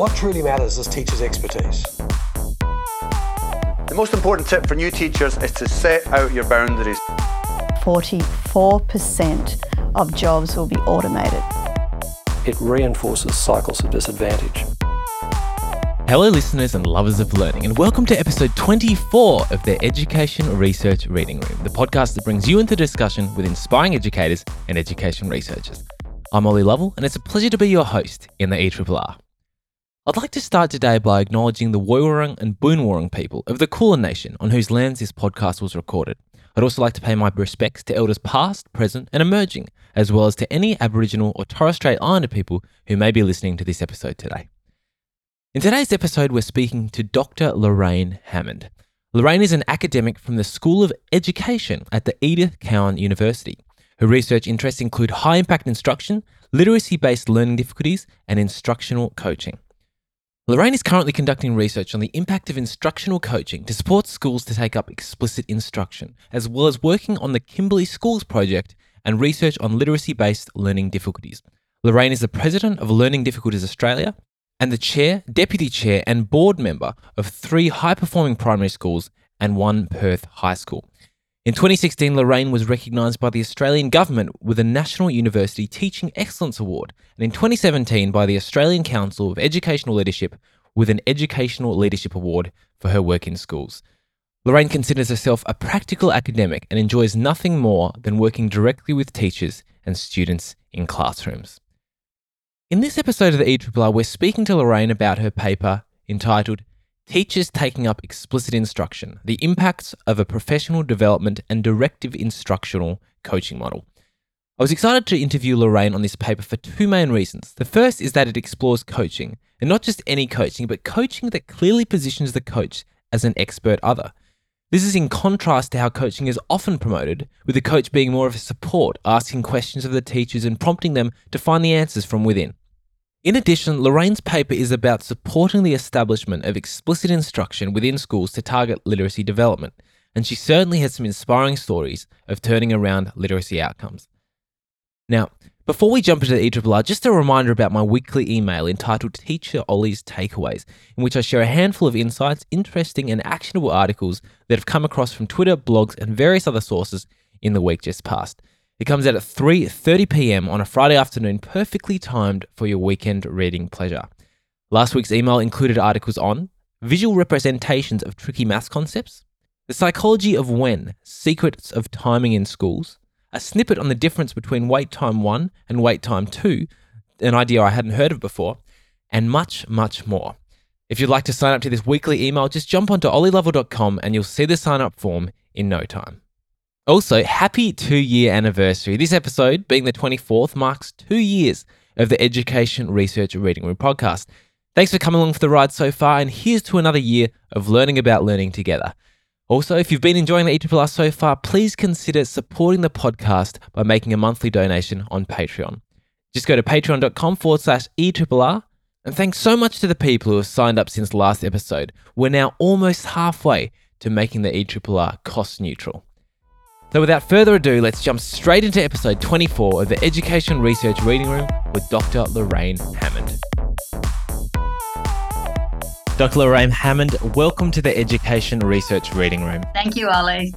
What truly matters is teachers' expertise. The most important tip for new teachers is to set out your boundaries. 44% of jobs will be automated. It reinforces cycles of disadvantage. Hello, listeners and lovers of learning, and welcome to episode 24 of the Education Research Reading Room, the podcast that brings you into discussion with inspiring educators and education researchers. I'm Ollie Lovell, and it's a pleasure to be your host in the ERRR. I'd like to start today by acknowledging the Woiwurrung and Boonwurrung people of the Kulin Nation on whose lands this podcast was recorded. I'd also like to pay my respects to elders past, present, and emerging, as well as to any Aboriginal or Torres Strait Islander people who may be listening to this episode today. In today's episode, we're speaking to Dr. Lorraine Hammond. Lorraine is an academic from the School of Education at the Edith Cowan University. Her research interests include high impact instruction, literacy based learning difficulties, and instructional coaching. Lorraine is currently conducting research on the impact of instructional coaching to support schools to take up explicit instruction, as well as working on the Kimberley Schools project and research on literacy based learning difficulties. Lorraine is the president of Learning Difficulties Australia and the chair, deputy chair, and board member of three high performing primary schools and one Perth high school. In 2016, Lorraine was recognised by the Australian Government with a National University Teaching Excellence Award, and in 2017 by the Australian Council of Educational Leadership with an Educational Leadership Award for her work in schools. Lorraine considers herself a practical academic and enjoys nothing more than working directly with teachers and students in classrooms. In this episode of the ERRR, we're speaking to Lorraine about her paper entitled Teachers Taking Up Explicit Instruction The Impacts of a Professional Development and Directive Instructional Coaching Model. I was excited to interview Lorraine on this paper for two main reasons. The first is that it explores coaching, and not just any coaching, but coaching that clearly positions the coach as an expert other. This is in contrast to how coaching is often promoted, with the coach being more of a support, asking questions of the teachers and prompting them to find the answers from within. In addition, Lorraine's paper is about supporting the establishment of explicit instruction within schools to target literacy development, and she certainly has some inspiring stories of turning around literacy outcomes. Now, before we jump into the ERRR, just a reminder about my weekly email entitled Teacher Ollie's Takeaways, in which I share a handful of insights, interesting, and actionable articles that have come across from Twitter, blogs, and various other sources in the week just past. It comes out at 3:30 p.m. on a Friday afternoon, perfectly timed for your weekend reading pleasure. Last week's email included articles on visual representations of tricky maths concepts, the psychology of when, secrets of timing in schools, a snippet on the difference between wait time 1 and wait time 2, an idea I hadn't heard of before, and much, much more. If you'd like to sign up to this weekly email, just jump onto ollielovell.com and you'll see the sign up form in no time. Also, happy two year anniversary. This episode, being the 24th, marks two years of the Education Research Reading Room podcast. Thanks for coming along for the ride so far, and here's to another year of learning about learning together. Also, if you've been enjoying the ERRR so far, please consider supporting the podcast by making a monthly donation on Patreon. Just go to patreon.com forward slash ERRR. And thanks so much to the people who have signed up since last episode. We're now almost halfway to making the ERRR cost neutral. So, without further ado, let's jump straight into episode 24 of the Education Research Reading Room with Dr. Lorraine Hammond. Dr. Lorraine Hammond, welcome to the Education Research Reading Room. Thank you, Ollie.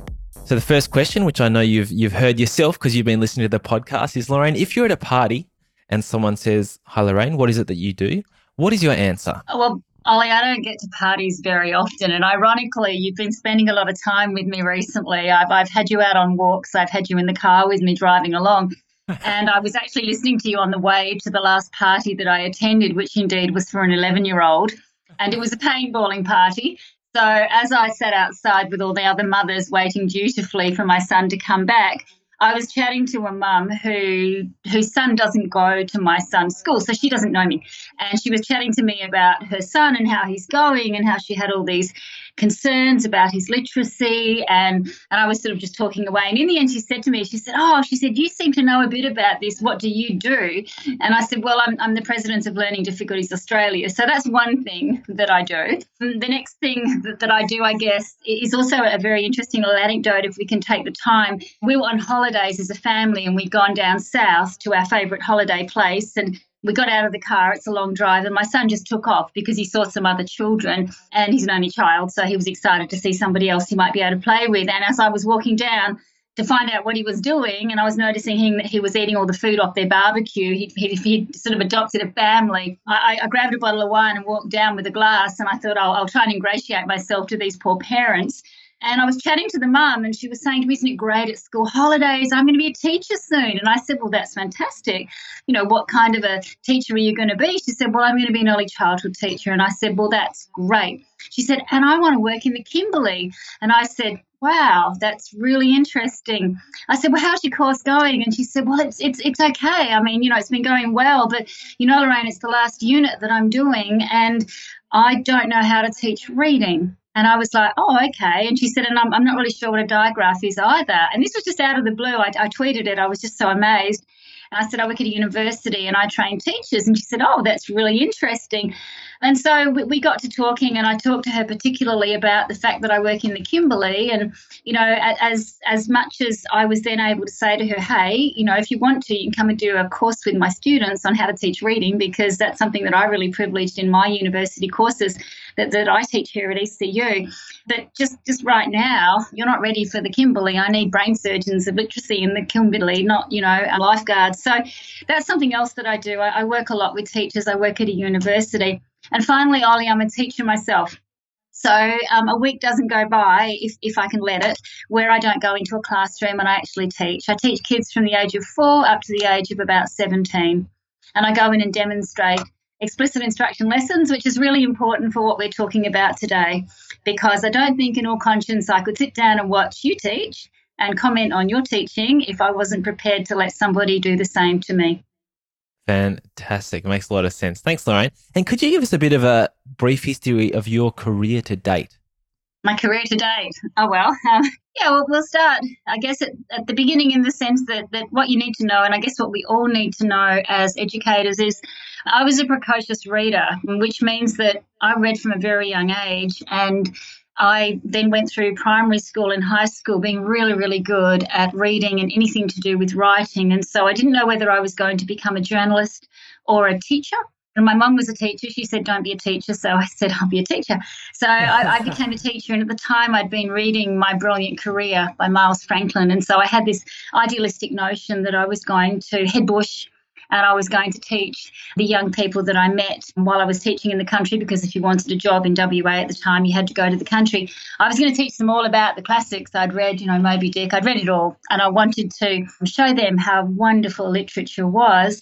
So, the first question, which I know you've you've heard yourself because you've been listening to the podcast, is Lorraine, if you're at a party and someone says, "Hi, Lorraine, what is it that you do?" What is your answer? Oh, well, Oh, Ollie, I don't get to parties very often. And ironically, you've been spending a lot of time with me recently. I've, I've had you out on walks, I've had you in the car with me driving along. and I was actually listening to you on the way to the last party that I attended, which indeed was for an 11 year old. And it was a paintballing party. So as I sat outside with all the other mothers waiting dutifully for my son to come back, I was chatting to a mum who whose son doesn't go to my son's school, so she doesn't know me. And she was chatting to me about her son and how he's going and how she had all these concerns about his literacy and and I was sort of just talking away. And in the end she said to me she said oh she said you seem to know a bit about this. What do you do? And I said well I'm, I'm the president of Learning Difficulties Australia. So that's one thing that I do. The next thing that, that I do I guess is also a very interesting little anecdote. If we can take the time we were on holidays as a family and we'd gone down south to our favourite holiday place and we got out of the car. It's a long drive, and my son just took off because he saw some other children, and he's an only child, so he was excited to see somebody else he might be able to play with. And as I was walking down to find out what he was doing, and I was noticing him that he was eating all the food off their barbecue. He he he'd sort of adopted a family. I, I, grabbed a bottle of wine and walked down with a glass, and I thought, I'll try and ingratiate myself to these poor parents. And I was chatting to the mum, and she was saying to me, Isn't it great at school holidays? I'm going to be a teacher soon. And I said, Well, that's fantastic. You know, what kind of a teacher are you going to be? She said, Well, I'm going to be an early childhood teacher. And I said, Well, that's great. She said, And I want to work in the Kimberley. And I said, Wow, that's really interesting. I said, Well, how's your course going? And she said, Well, it's it's it's okay. I mean, you know, it's been going well, but you know, Lorraine, it's the last unit that I'm doing, and I don't know how to teach reading. And I was like, oh, okay. And she said, and I'm, I'm not really sure what a digraph is either. And this was just out of the blue. I, I tweeted it. I was just so amazed. And I said, I work at a university and I train teachers. And she said, Oh, that's really interesting. And so we, we got to talking, and I talked to her particularly about the fact that I work in the Kimberley. And, you know, as, as much as I was then able to say to her, Hey, you know, if you want to, you can come and do a course with my students on how to teach reading, because that's something that I really privileged in my university courses that, that I teach here at ECU. But just, just right now, you're not ready for the Kimberley. I need brain surgeons of literacy in the Kimberley, not, you know, lifeguards. So that's something else that I do. I, I work a lot with teachers. I work at a university. And finally, Ollie, I'm a teacher myself. So um, a week doesn't go by, if, if I can let it, where I don't go into a classroom and I actually teach. I teach kids from the age of four up to the age of about 17. And I go in and demonstrate explicit instruction lessons, which is really important for what we're talking about today, because I don't think in all conscience I could sit down and watch you teach and comment on your teaching if I wasn't prepared to let somebody do the same to me. Fantastic. Makes a lot of sense. Thanks, Lorraine. And could you give us a bit of a brief history of your career to date? My career to date. Oh, well, um, yeah, well, we'll start, I guess, at, at the beginning in the sense that, that what you need to know, and I guess what we all need to know as educators is I was a precocious reader, which means that I read from a very young age. And I then went through primary school and high school being really, really good at reading and anything to do with writing. And so I didn't know whether I was going to become a journalist or a teacher. And my mum was a teacher. She said, Don't be a teacher. So I said, I'll be a teacher. So I, I, became a teacher. And at the time, I'd been reading My Brilliant Career by Miles Franklin. And so I had this idealistic notion that I was going to head bush and I was going to teach the young people that I met while I was teaching in the country because if you wanted a job in WA at the time, you had to go to the country. I was going to teach them all about the classics. I'd read, you know, Moby Dick, I'd read it all, and I wanted to show them how wonderful literature was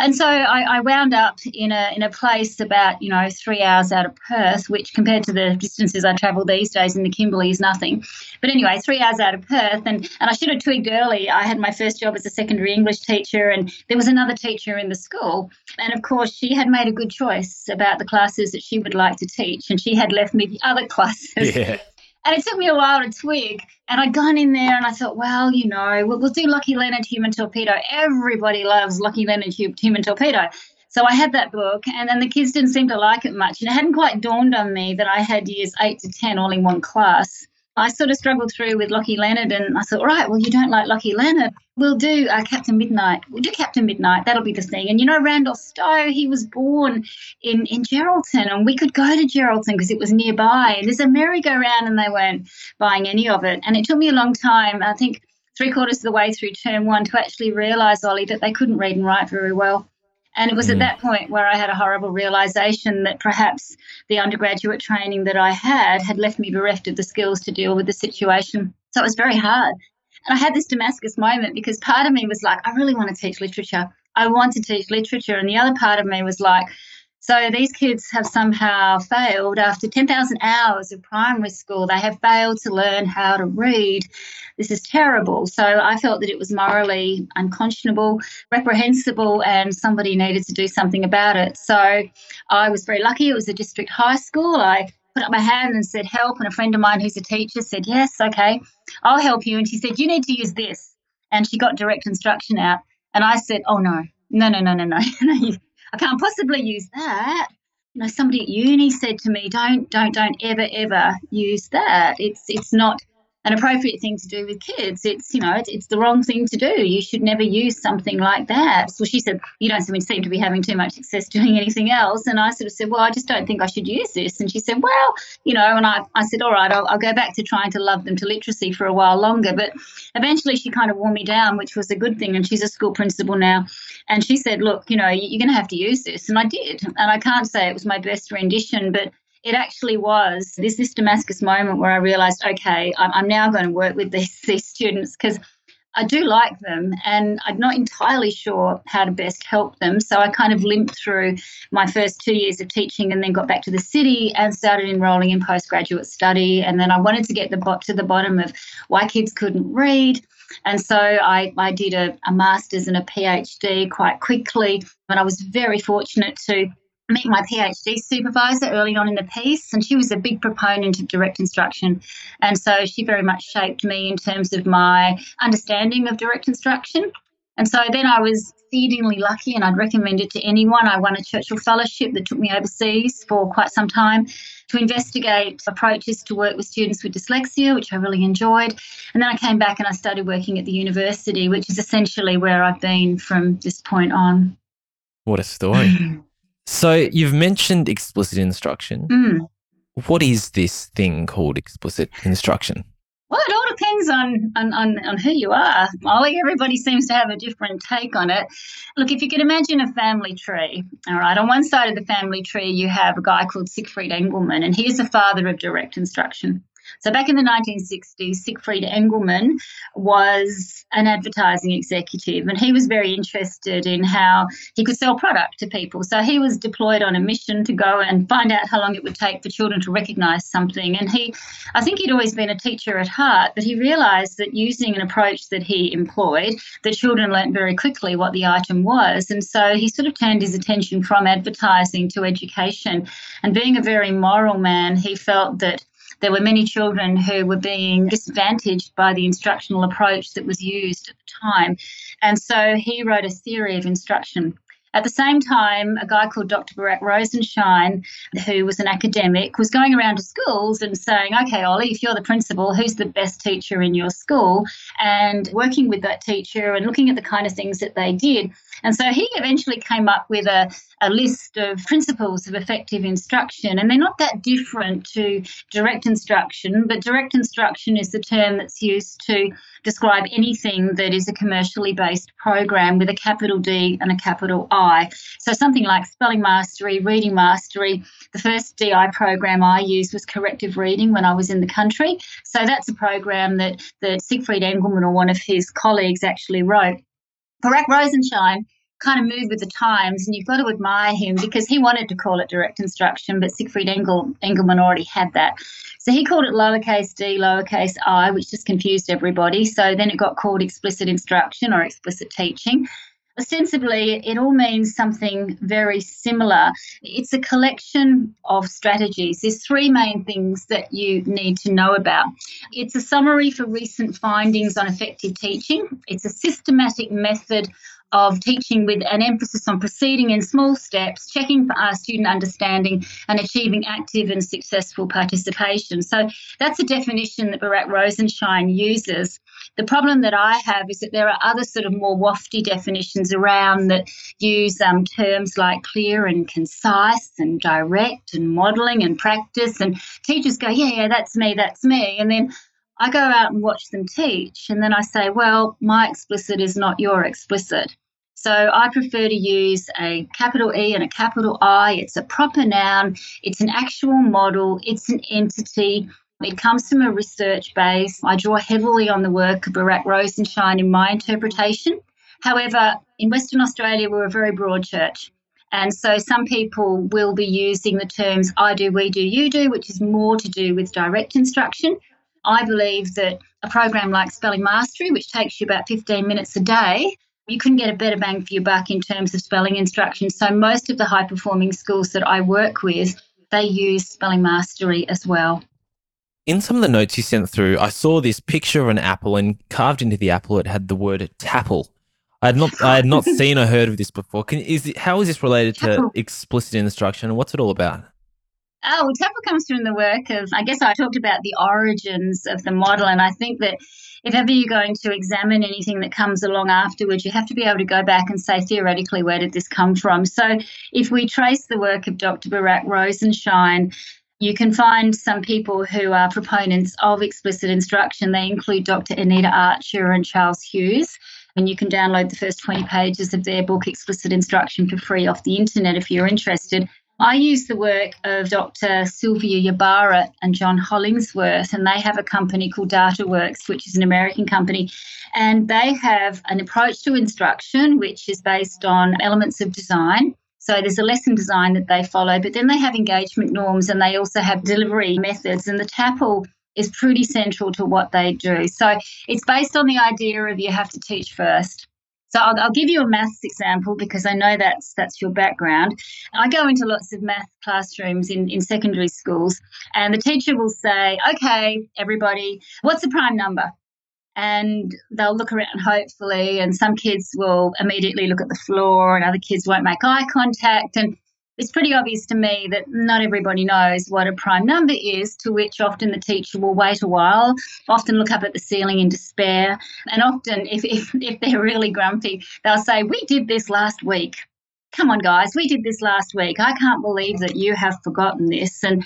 and so I, I, wound up in a in a place about you know three hours out of Perth, which compared to the distances I travel these days in the Kimberley is nothing. But anyway, three hours out of Perth, and and I should have twigged early. I had my first job as a secondary English teacher, and there was another teacher in the school, and of course she had made a good choice about the classes that she would like to teach, and she had left me the other classes. Yeah. And it took me a while to twig. And I'd gone in there and I thought, well, you know, we'll, we'll do Lockie Leonard Human Torpedo. Everybody loves Lockie Leonard Human Torpedo. So I had that book, and then the kids didn't seem to like it much. And it hadn't quite dawned on me that I had years eight to 10 all in one class. I sort of struggled through with Lockie Leonard, and I thought, right, well, you don't like Lockie Leonard. We'll do uh, Captain Midnight. We'll do Captain Midnight. That'll be the thing. And you know, Randolph Stow, he was born in, in Geraldton, and we could go to Geraldton because it was nearby. And there's a merry-go-round, and they weren't buying any of it. And it took me a long time, I think three quarters of the way through term one, to actually realise, Ollie, that they couldn't read and write very well. And it was mm. at that point where I had a horrible realization that perhaps the undergraduate training that I had had left me bereft of the skills to deal with the situation. So it was very hard. And I had this Damascus moment because part of me was like, I really want to teach literature. I want to teach literature. And the other part of me was like, so these kids have somehow failed after 10,000 hours of primary school. They have failed to learn how to read. This is terrible. So I felt that it was morally unconscionable, reprehensible, and somebody needed to do something about it. So I was very lucky. It was a district high school. I put up my hand and said, help. And a friend of mine who's a teacher said, yes, okay, I'll help you. And she said, you need to use this. And she got direct instruction out. And I said, oh, no, no, no, no, no, no. I can't possibly use that. You know, somebody at uni said to me, "Don't, don't, don't ever, ever use that. It's, it's not an appropriate thing to do with kids. It's, you know, it's, it's the wrong thing to do. You should never use something like that. So she said, You don't seem to be having too much success doing anything else. And I sort of said, Well, I just don't think I should use this. And she said, Well, you know, and I, I said, All right, I'll, I'll go back to trying to love them to literacy for a while longer. But eventually she kind of wore me down, which was a good thing. And she's a school principal now. And she said, Look, you know, you're going to have to use this. And I did. And I can't say it was my best rendition, but it actually was this this Damascus moment where I realized, okay, I'm, I'm now going to work with these these students because I do like them and I'm not entirely sure how to best help them. So I kind of limped through my first two years of teaching and then got back to the city and started enrolling in postgraduate study. And then I wanted to get the bot to the bottom of why kids couldn't read. And so I, I did a, a master's and a PhD quite quickly. And I was very fortunate to meet my PhD supervisor early on in the piece, and she was a big proponent of direct instruction. And so she very much shaped me in terms of my understanding of direct instruction. And so then I was exceedingly lucky, and I'd recommend it to anyone. I won a Churchill Fellowship that took me overseas for quite some time to investigate approaches to work with students with dyslexia, which I really enjoyed. And then I came back and I started working at the university, which is essentially where I've been from this point on. What a story. So you've mentioned explicit instruction. Mm. What is this thing called explicit instruction? Well, it all depends on, on, on, on who you are. Molly, everybody seems to have a different take on it. Look, if you can imagine a family tree, all right, on one side of the family tree, you have a guy called Siegfried Engelmann, and he's the father of direct instruction. So back in the 1960s, Siegfried Engelmann was an advertising executive and he was very interested in how he could sell product to people. So he was deployed on a mission to go and find out how long it would take for children to recognize something. And he, I think he'd always been a teacher at heart, but he realized that using an approach that he employed, the children learnt very quickly what the item was. And so he sort of turned his attention from advertising to education. And being a very moral man, he felt that there were many children who were being disadvantaged by the instructional approach that was used at the time. And so he wrote a theory of instruction. At the same time, a guy called Dr. Barak Rosenshine, who was an academic, was going around to schools and saying, Okay, Ollie, if you're the principal, who's the best teacher in your school? And working with that teacher and looking at the kind of things that they did. And so he eventually came up with a, a list of principles of effective instruction. And they're not that different to direct instruction, but direct instruction is the term that's used to describe anything that is a commercially based program with a capital D and a capital I. So something like spelling mastery, reading mastery. The first DI program I used was corrective reading when I was in the country. So that's a program that, that Siegfried Engelmann or one of his colleagues actually wrote. Barak Rosenshine kind of moved with the times, and you've got to admire him because he wanted to call it direct instruction, but Siegfried Engel, Engelmann already had that. So he called it lowercase d, lowercase i, which just confused everybody. So then it got called explicit instruction or explicit teaching. Ostensibly, it all means something very similar. It's a collection of strategies. There's three main things that you need to know about. It's a summary for recent findings on effective teaching, it's a systematic method of teaching with an emphasis on proceeding in small steps, checking for our student understanding, and achieving active and successful participation. So that's a definition that Barak Rosenshine uses. The problem that I have is that there are other sort of more wafty definitions around that use um, terms like clear and concise and direct and modelling and practice. And teachers go, yeah, yeah, that's me, that's me. And then I go out and watch them teach, and then I say, well, my explicit is not your explicit. So I prefer to use a capital E and a capital I. It's a proper noun, it's an actual model, it's an entity. It comes from a research base. I draw heavily on the work of Barak Rosenshine in my interpretation. However, in Western Australia, we're a very broad church. And so some people will be using the terms I do, we do, you do, which is more to do with direct instruction. I believe that a program like Spelling Mastery, which takes you about 15 minutes a day, you couldn't get a better bang for your buck in terms of spelling instruction. So most of the high performing schools that I work with, they use spelling mastery as well. In some of the notes you sent through, I saw this picture of an apple, and carved into the apple, it had the word "tapple." I had not, I had not seen or heard of this before. Can is it, how is this related to explicit instruction, and what's it all about? Oh, well, TAPPLE comes from the work of, I guess I talked about the origins of the model, and I think that if ever you're going to examine anything that comes along afterwards, you have to be able to go back and say theoretically, where did this come from? So if we trace the work of Dr. Barak Rosenshine, you can find some people who are proponents of explicit instruction. They include Dr. Anita Archer and Charles Hughes. And you can download the first 20 pages of their book, Explicit Instruction, for free off the internet if you're interested. I use the work of Dr. Silvia Ybarra and John Hollingsworth, and they have a company called DataWorks, which is an American company. And they have an approach to instruction which is based on elements of design. So there's a lesson design that they follow, but then they have engagement norms and they also have delivery methods. And the TAPPLE is pretty central to what they do. So it's based on the idea of you have to teach first. So I'll, I'll, give you a maths example because I know that's that's your background. I go into lots of math classrooms in, in secondary schools, and the teacher will say, "Okay, everybody, what's the prime number?" And they'll look around hopefully, and some kids will immediately look at the floor, and other kids won't make eye contact, and it's pretty obvious to me that not everybody knows what a prime number is, to which often the teacher will wait a while, often look up at the ceiling in despair, and often, if, if, if they're really grumpy, they'll say, We did this last week. Come on, guys, we did this last week. I can't believe that you have forgotten this. And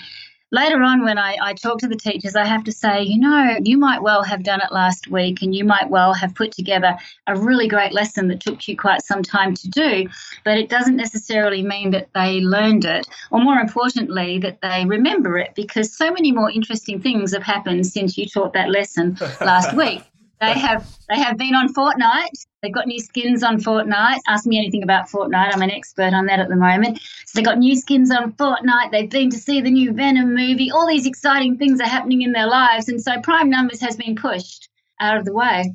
later on, when I, I talk to the teachers, I have to say, you know, you might well have done it last week and you might well have put together a really great lesson that took you quite some time to do, but it doesn't necessarily mean that they learned it, or more importantly, that they remember it, because so many more interesting things have happened since you taught that lesson last week. They have they have been on Fortnite. They've got new skins on Fortnite. Ask me anything about Fortnite. I'm an expert on that at the moment. So they've got new skins on Fortnite. They've been to see the new Venom movie. All these exciting things are happening in their lives, and so prime numbers has been pushed out of the way.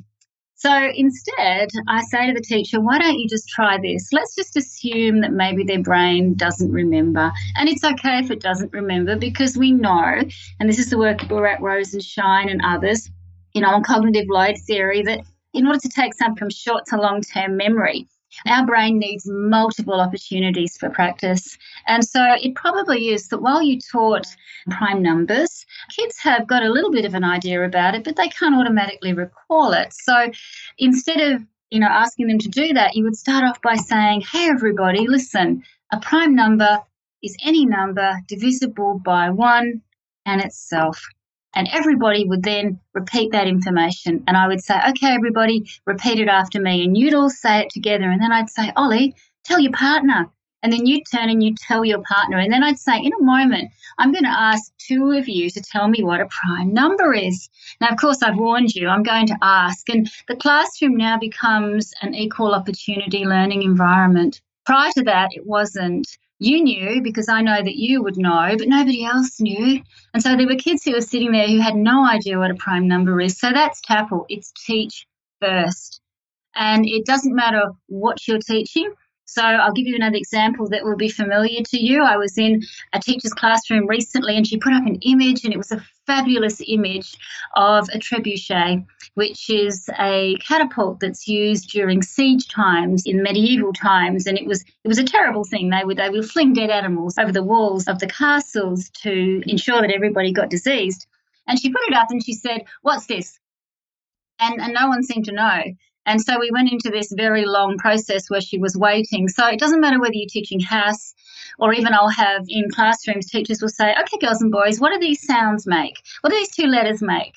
So instead, I say to the teacher, why don't you just try this? Let's just assume that maybe their brain doesn't remember. And it's okay if it doesn't remember because we know, and this is the work of Barak Rosenshine and others, you know, on cognitive load theory that in order to take something from short to long term memory, our brain needs multiple opportunities for practice. And so it probably is that while you taught prime numbers, kids have got a little bit of an idea about it, but they can't automatically recall it. So instead of you know, asking them to do that, you would start off by saying, Hey, everybody, listen, a prime number is any number divisible by one and itself. And everybody would then repeat that information. And I would say, okay, everybody, repeat it after me. And you'd all say it together. And then I'd say, Ollie, tell your partner. And then you'd turn and you'd tell your partner. And then I'd say, in a moment, I'm going to ask two of you to tell me what a prime number is. Now, of course, I've warned you, I'm going to ask. And the classroom now becomes an equal opportunity learning environment. Prior to that, it wasn't you knew because I know that you would know, but nobody else knew. And so there were kids who were sitting there who had no idea what a prime number is. So that's TAPPLE. It's teach first. And it doesn't matter what you're teaching. So I'll give you another example that will be familiar to you. I was in a teacher's classroom recently and she put up an image and it was a fabulous image of a trebuchet, which is a catapult that's used during siege times in medieval times. And it was it was a terrible thing. They would they would fling dead animals over the walls of the castles to ensure that everybody got diseased. And she put it up and she said, What's this? And, and no one seemed to know. And so we went into this very long process where she was waiting. So it doesn't matter whether you're teaching house or even I'll have in classrooms, teachers will say, okay, girls and boys, what do these sounds make? What do these two letters make?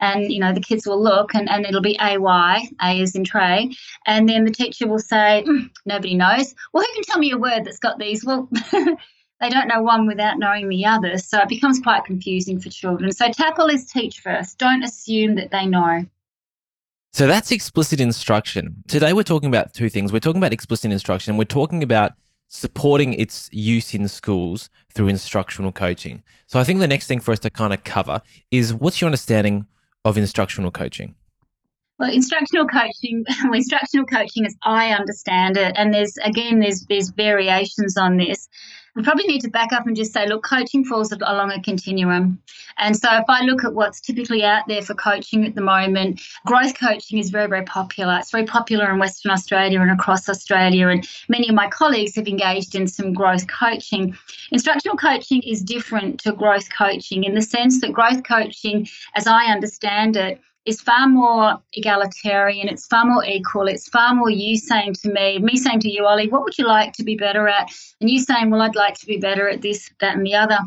And, you know, the kids will look and, and it'll be AY, A is in tray. And then the teacher will say, mm, nobody knows. Well, who can tell me a word that's got these? Well, they don't know one without knowing the other. So it becomes quite confusing for children. So TAPPLE is teach first. Don't assume that they know. So that's explicit instruction. Today we're talking about two things. We're talking about explicit instruction. We're talking about supporting its use in schools through instructional coaching. So I think the next thing for us to kind of cover is what's your understanding of instructional coaching? Well, instructional coaching, well, instructional coaching as I understand it, and there's again there's there's variations on this. We probably need to back up and just say, look, coaching falls along a continuum. And so if I look at what's typically out there for coaching at the moment, growth coaching is very, very popular. It's very popular in Western Australia and across Australia. And many of my colleagues have engaged in some growth coaching. Instructional coaching is different to growth coaching in the sense that growth coaching, as I understand it, is far more egalitarian, it's far more equal, it's far more you saying to me, me saying to you, Ollie, what would you like to be better at? And you saying, well, I'd like to be better at this, that, and the other.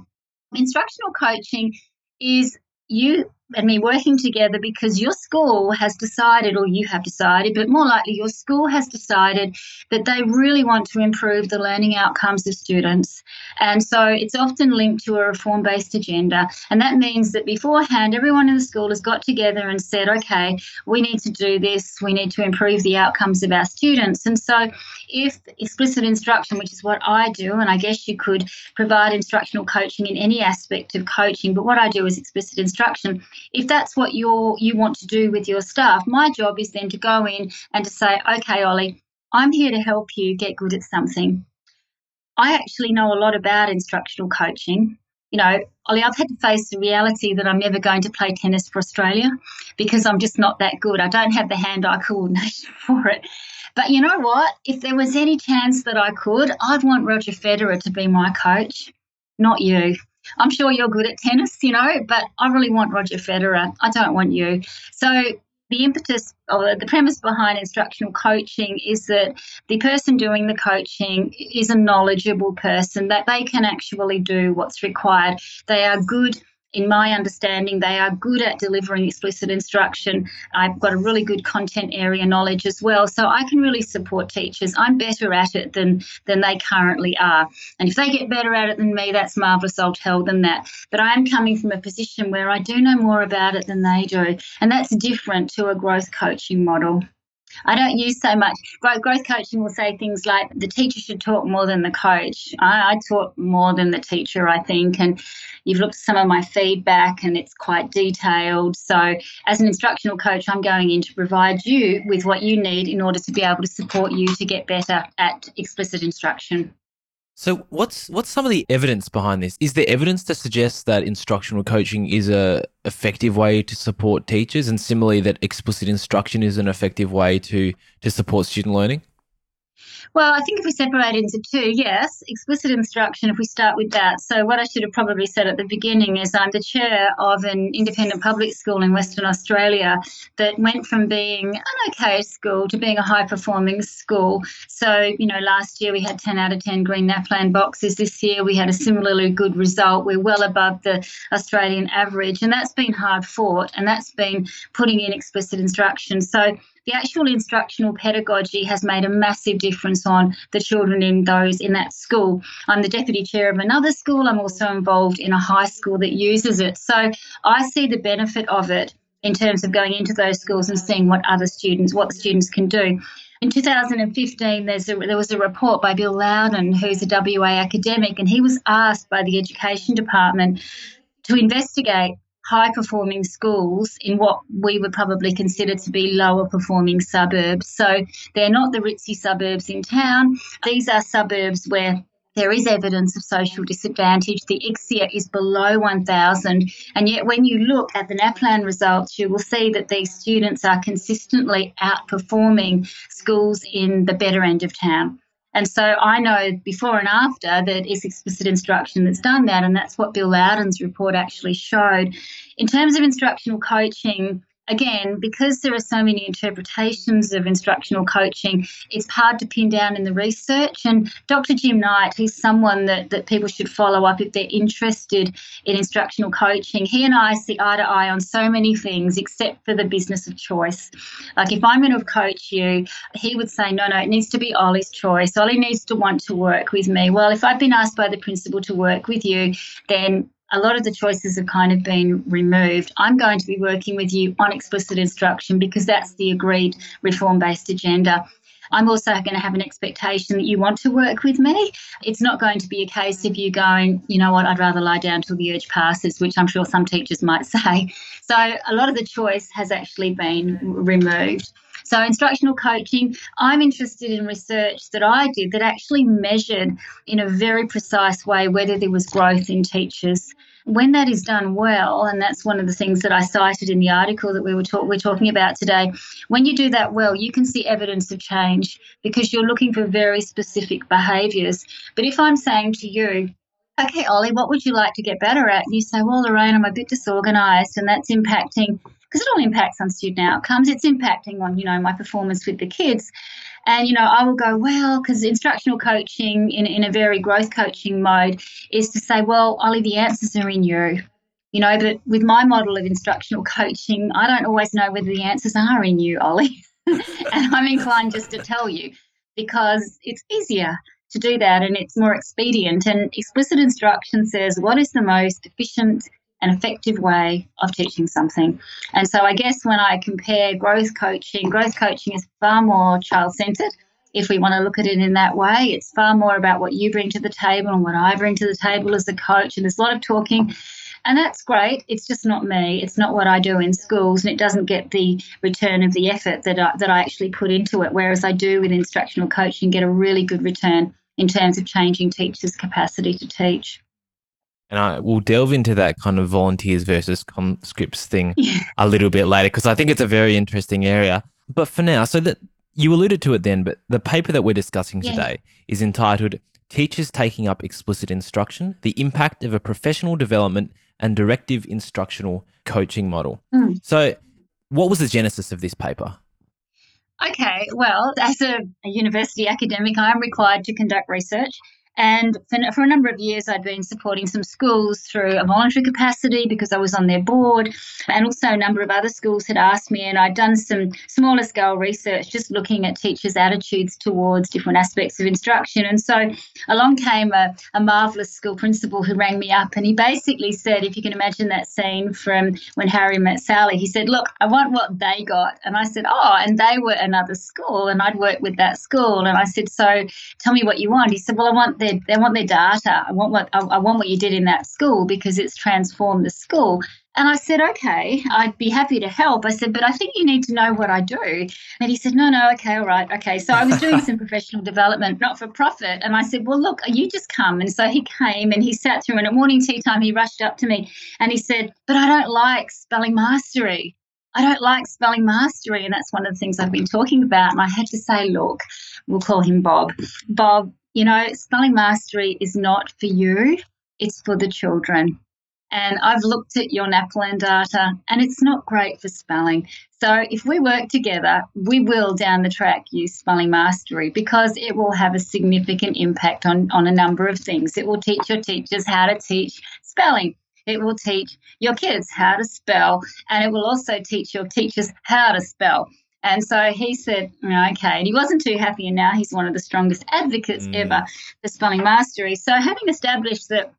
Instructional coaching is you and me working together because your school has decided, or you have decided, but more likely your school has decided that they really want to improve the learning outcomes of students. And so it's often linked to a reform based agenda. And that means that beforehand, everyone in the school has got together and said, okay, we need to do this, we need to improve the outcomes of our students. And so if explicit instruction, which is what I do, and I guess you could provide instructional coaching in any aspect of coaching, but what I do is explicit instruction if that's what you're you want to do with your staff, my job is then to go in and to say, okay, Ollie, I'm here to help you get good at something. I actually know a lot about instructional coaching. You know, Ollie, I've had to face the reality that I'm never going to play tennis for Australia because I'm just not that good. I don't have the hand eye coordination for it. But you know what? If there was any chance that I could, I'd want Roger Federer to be my coach, not you. I'm sure you're good at tennis, you know, but I really want Roger Federer. I don't want you. So the impetus or the premise behind instructional coaching is that the person doing the coaching is a knowledgeable person that they can actually do what's required. They are good in my understanding, they are good at delivering explicit instruction. I've got a really good content area knowledge as well, so I can really support teachers. I'm better at it than than they currently are, and if they get better at it than me, that's marvelous. I'll tell them that. But I am coming from a position where I do know more about it than they do, and that's different to a growth coaching model. I don't use so much. Growth, coaching will say things like the teacher should talk more than the coach. I, I talk more than the teacher, I think. And you've looked at some of my feedback and it's quite detailed. So, as an instructional coach, I'm going in to provide you with what you need in order to be able to support you to get better at explicit instruction. So what's what's some of the evidence behind this? Is there evidence to suggest that instructional coaching is a effective way to support teachers and similarly that explicit instruction is an effective way to to support student learning? Well, I think if we separate into two, yes, explicit instruction, if we start with that. So, what I should have probably said at the beginning is I'm the chair of an independent public school in Western Australia that went from being an okay school to being a high performing school. So, you know, last year we had 10 out of 10 green NAPLAN boxes. This year we had a similarly good result. We're well above the Australian average, and that's been hard fought, and that's been putting in explicit instruction. So, the actual instructional pedagogy has made a massive difference on the children in those in that school. I'm the deputy chair of another school. I'm also involved in a high school that uses it. So I see the benefit of it in terms of going into those schools and seeing what other students, what students can do. In 2015, there's a, there was a report by Bill Louden, who's a WA academic, and he was asked by the Education Department to investigate high performing schools in what we would probably consider to be lower performing suburbs. So they're not the ritzy suburbs in town. These are suburbs where there is evidence of social disadvantage. The ICSEA is below 1,000. And yet, when you look at the NAPLAN results, you will see that these students are consistently outperforming schools in the better end of town. And so I know before and after that it's explicit instruction that's done that. And that's what Bill Louden's report actually showed. In terms of instructional coaching, again, because there are so many interpretations of instructional coaching, it's hard to pin down in the research. And Dr. Jim Knight, he's someone that, that people should follow up if they're interested in instructional coaching. He and I see eye to eye on so many things except for the business of choice. Like if I'm going to coach you, he would say, no, no, it needs to be Ollie's choice. Ollie needs to want to work with me. Well, if I've been asked by the principal to work with you, then a lot of the choices have kind of been removed. I'm going to be working with you on explicit instruction because that's the agreed reform based agenda. I'm also going to have an expectation that you want to work with me. It's not going to be a case of you going, you know what, I'd rather lie down till the urge passes, which I'm sure some teachers might say. So a lot of the choice has actually been removed. So, instructional coaching, I'm interested in research that I did that actually measured in a very precise way whether there was growth in teachers. When that is done well, and that's one of the things that I cited in the article that we were, talk- we're talking about today, when you do that well, you can see evidence of change because you're looking for very specific behaviours. But if I'm saying to you, okay, Ollie, what would you like to get better at? And you say, well, Lorraine, I'm a bit disorganised, and that's impacting because it all impacts on student outcomes. It's impacting on, you know, my performance with the kids. And, you know, I will go, well, because instructional coaching in, in a very growth coaching mode is to say, well, Ollie, the answers are in you. You know, but with my model of instructional coaching, I don't always know whether the answers are in you, Ollie. and I'm inclined just to tell you because it's easier to do that and it's more expedient. And explicit instruction says what is the most efficient and effective way of teaching something. And so I guess when I compare growth coaching, growth coaching is far more child centered. If we want to look at it in that way, it's far more about what you bring to the table and what I bring to the table as a coach. And there's a lot of talking. And that's great. It's just not me. It's not what I do in schools, and it doesn't get the return of the effort that I, that I actually put into it. Whereas I do with instructional coaching, get a really good return in terms of changing teachers' capacity to teach. And I will delve into that kind of volunteers versus conscripts thing yeah. a little bit later because I think it's a very interesting area. But for now, so that you alluded to it then, but the paper that we're discussing yeah. today is entitled Teachers Taking Up Explicit Instruction The Impact of a Professional Development and Directive Instructional Coaching Model. Mm. So, what was the genesis of this paper? Okay, well, as a, a university academic, I am required to conduct research. And for, for, a number of years, I'd been supporting some schools through a voluntary capacity because I was on their board. And also, a number of other schools had asked me, and I'd done some smaller scale research just looking at teachers' attitudes towards different aspects of instruction. And so, along came a, a marvelous school principal who rang me up, and he basically said, if you can imagine that scene from when Harry met Sally, he said, Look, I want what they got. And I said, Oh, and they were another school, and I'd worked with that school. And I said, So tell me what you want. He said, Well, I want their they want their data. I want what I, I want what you did in that school because it's transformed the school. And I said, okay, I'd be happy to help. I said, but I think you need to know what I do. And he said, no, no, okay, all right, okay. So I was doing some professional development, not for profit. And I said, well, look, you just come. And so he came and he sat through. And at morning tea time, he rushed up to me and he said, but I don't like spelling mastery. I don't like spelling mastery. And that's one of the things I've been talking about. And I had to say, look, we'll call him Bob. Bob, you know, spelling mastery is not for you, it's for the children. And I've looked at your NAPLAN data and it's not great for spelling. So if we work together, we will down the track use spelling mastery because it will have a significant impact on, on a number of things. It will teach your teachers how to teach spelling. It will teach your kids how to spell, and it will also teach your teachers how to spell. And so he said, okay. And he wasn't too happy. And now he's one of the strongest advocates mm. ever for spelling mastery. So having established that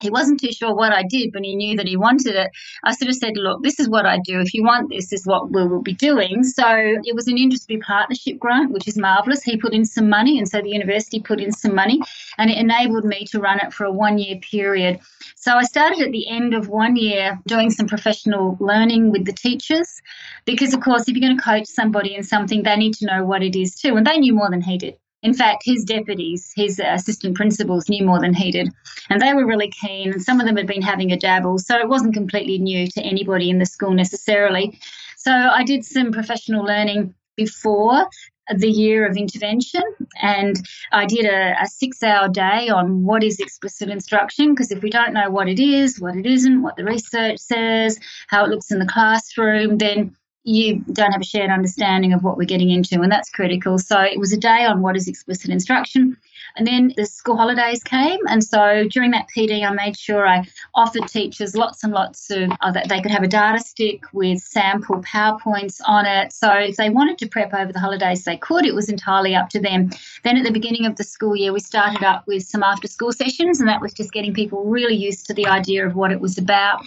he wasn't too sure what I did, but he knew that he wanted it. I sort of said, Look, this is what I do. If you want this, is what we will be doing. So it was an industry partnership grant, which is marvelous. He put in some money, and so the university put in some money, and it enabled me to run it for a one year period. So I started at the end of one year doing some professional learning with the teachers, because of course, if you're going to coach somebody in something, they need to know what it is too. And they knew more than he did. In fact, his deputies, his uh, assistant principals, knew more than he did. And they were really keen, and some of them had been having a dabble. So it wasn't completely new to anybody in the school necessarily. So I did some professional learning before the year of intervention and I did a, a six hour day on what is explicit instruction because if we don't know what it is, what it isn't, what the research says, how it looks in the classroom, then you don't have a shared understanding of what we're getting into, and that's critical. So it was a day on what is explicit instruction. And then the school holidays came, and so during that PD, I made sure I offered teachers lots and lots of uh, that they could have a data stick with sample PowerPoints on it. So if they wanted to prep over the holidays, they could. It was entirely up to them. Then at the beginning of the school year, we started up with some after school sessions, and that was just getting people really used to the idea of what it was about.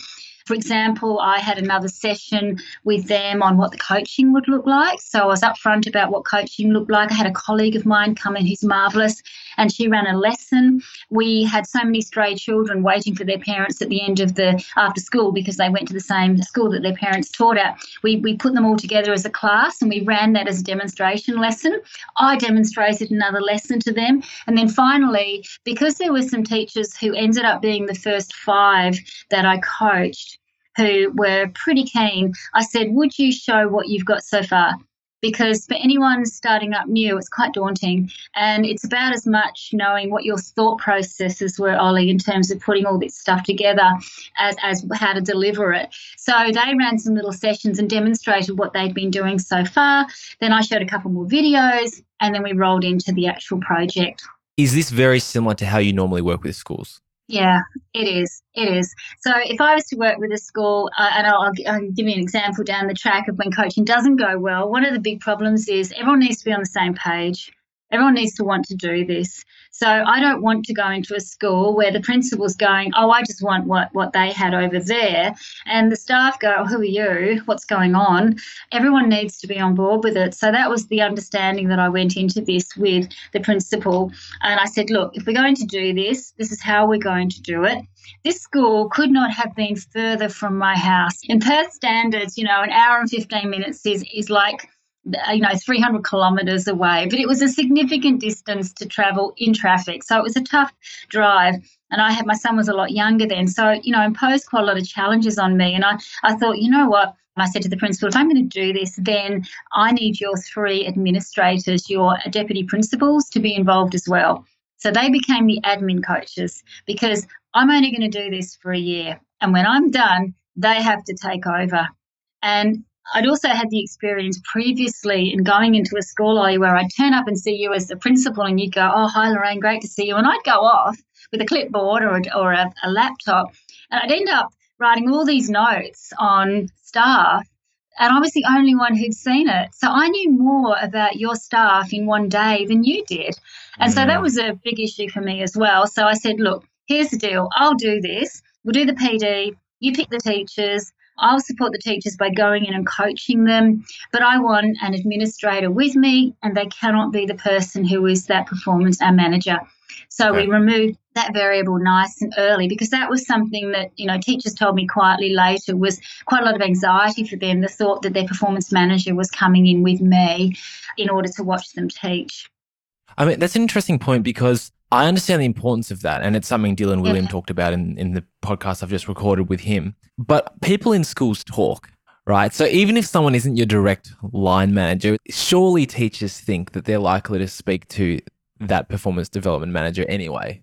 For example, I had another session with them on what the coaching would look like. So I was upfront about what coaching looked like. I had a colleague of mine come in who's marvelous, and she ran a lesson. We had so many stray children waiting for their parents at the end of the after school because they went to the same school that their parents taught at. We, we put them all together as a class and we ran that as a demonstration lesson. I demonstrated another lesson to them. And then finally, because there were some teachers who ended up being the first five that I coached, who were pretty keen, I said, Would you show what you've got so far? Because for anyone starting up new, it's quite daunting. And it's about as much knowing what your thought processes were, Ollie, in terms of putting all this stuff together as, as how to deliver it. So they ran some little sessions and demonstrated what they'd been doing so far. Then I showed a couple more videos, and then we rolled into the actual project. Is this very similar to how you normally work with schools? Yeah, it is. It is. So if I was to work with a school, uh, and I'll, I'll, give you an example down the track of when coaching doesn't go well, one of the big problems is everyone needs to be on the same page. Everyone needs to want to do this. So I don't want to go into a school where the principal's going, oh, I just want what, what they had over there. And the staff go, oh, who are you? What's going on? Everyone needs to be on board with it. So that was the understanding that I went into this with the principal. And I said, look, if we're going to do this, this is how we're going to do it. This school could not have been further from my house. In Perth standards, you know, an hour and 15 minutes is, is like you know 300 kilometres away but it was a significant distance to travel in traffic so it was a tough drive and i had my son was a lot younger then so you know imposed quite a lot of challenges on me and i, I thought you know what I said to the principal, if I'm going to do this, then I need your three administrators, your deputy principals, to be involved as well. So they became the admin coaches because I'm only going to do this for a year. And when I'm done, they have to take over. And I'd also had the experience previously in going into a school where I'd turn up and see you as the principal and you'd go, Oh, hi, Lorraine, great to see you. And I'd go off with a clipboard or, a, or a, a laptop and I'd end up writing all these notes on staff and I was the only one who'd seen it. So I knew more about your staff in one day than you did. And so that was a big issue for me as well. So I said, look, here's the deal. I'll do this. We'll do the PD. You pick the teachers. I'll support the teachers by going in and coaching them, but I want an administrator with me, and they cannot be the person who is that performance manager. So okay. we removed that variable nice and early because that was something that you know teachers told me quietly later was quite a lot of anxiety for them. The thought that their performance manager was coming in with me in order to watch them teach. I mean, that's an interesting point because I understand the importance of that. And it's something Dylan Wiliam yeah. talked about in, in the podcast I've just recorded with him. But people in schools talk, right? So even if someone isn't your direct line manager, surely teachers think that they're likely to speak to that performance development manager anyway.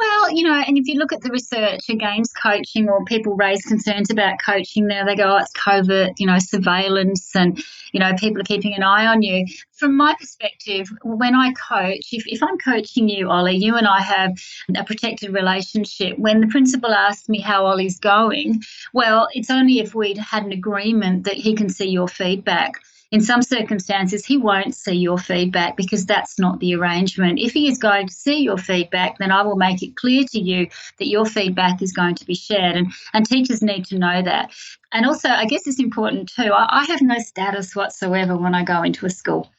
Well, you know, and if you look at the research against coaching or people raise concerns about coaching now, they go, oh, it's covert, you know, surveillance and, you know, people are keeping an eye on you. From my perspective, when I coach, if, if I'm coaching you, Ollie, you and I have a protected relationship. When the principal asks me how Ollie's going, well, it's only if we'd had an agreement that he can see your feedback. In some circumstances, he won't see your feedback because that's not the arrangement. If he is going to see your feedback, then I will make it clear to you that your feedback is going to be shared. And, and teachers need to know that. And also, I guess it's important too. I, I have no status whatsoever when I go into a school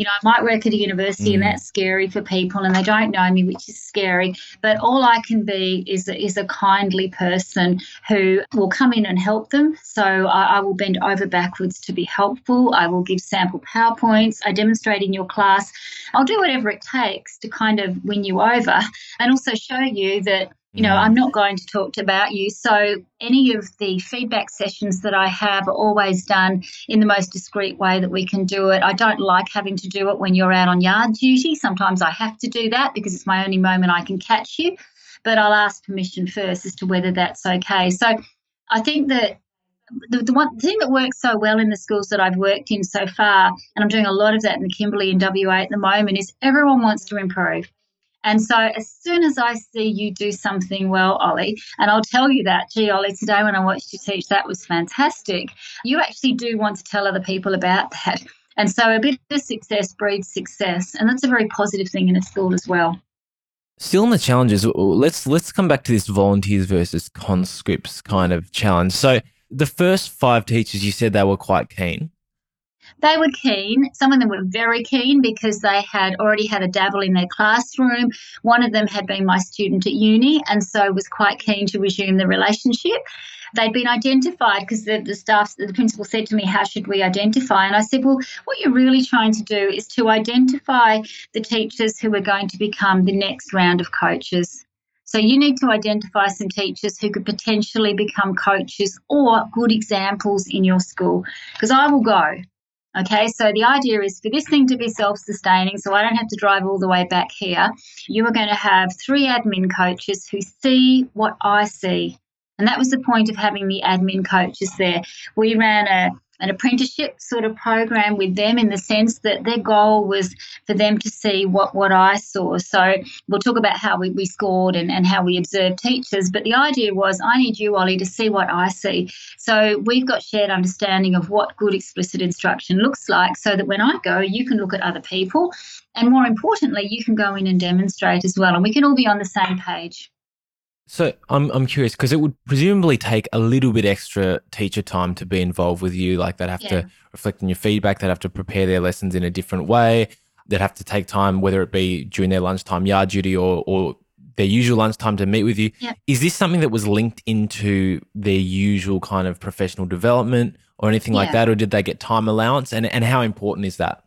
you know, I might work at a university mm. and that's scary for people and they don't know me, which is scary. But all I can be is, is a kindly person who will come in and help them. So I, I will bend over backwards to be helpful. I will give sample PowerPoints. I demonstrate in your class. I'll do whatever it takes to kind of win you over and also show you that you know, mm. I'm not going to talk about you. So, any of the feedback sessions that I have are always done in the most discreet way that we can do it. I don't like having to do it when you're out on yard duty. Sometimes I have to do that because it's my only moment I can catch you. But I'll ask permission first as to whether that's okay. So, I think that the, the one thing that works so well in the schools that I've worked in so far, and I'm doing a lot of that in the Kimberley and WA at the moment, is everyone wants to improve. And so as soon as I see you do something well, Ollie, and I'll tell you that, gee, Ollie, today when I watched you teach, that was fantastic, you actually do want to tell other people about that. And so a bit of success breeds success. And that's a very positive thing in a school as well. Still on the challenges, let's let's come back to this volunteers versus conscripts kind of challenge. So the first five teachers, you said they were quite keen. They were keen. Some of them were very keen because they had already had a dabble in their classroom. One of them had been my student at uni and so was quite keen to resume the relationship. They'd been identified because the, the staff, the principal said to me, How should we identify? And I said, Well, what you're really trying to do is to identify the teachers who are going to become the next round of coaches. So you need to identify some teachers who could potentially become coaches or good examples in your school. Because I will go. Okay, so the idea is for this thing to be self sustaining, so I don't have to drive all the way back here. You are going to have three admin coaches who see what I see. And that was the point of having the admin coaches there. We ran a an apprenticeship sort of program with them in the sense that their goal was for them to see what, what I saw. So we'll talk about how we, we scored and, and how we observed teachers, but the idea was I need you, Ollie, to see what I see. So we've got shared understanding of what good explicit instruction looks like so that when I go, you can look at other people. And more importantly, you can go in and demonstrate as well. And we can all be on the same page. So I'm I'm curious because it would presumably take a little bit extra teacher time to be involved with you. Like they'd have Yeah. to reflect on your feedback. They'd have to prepare their lessons in a different way. They'd have to take time, whether it be during their lunchtime yard duty or or their usual lunchtime to meet with you. Yeah. Is this something that was linked into their usual kind of professional development or anything like that, or did they get time allowance? And and how important is that?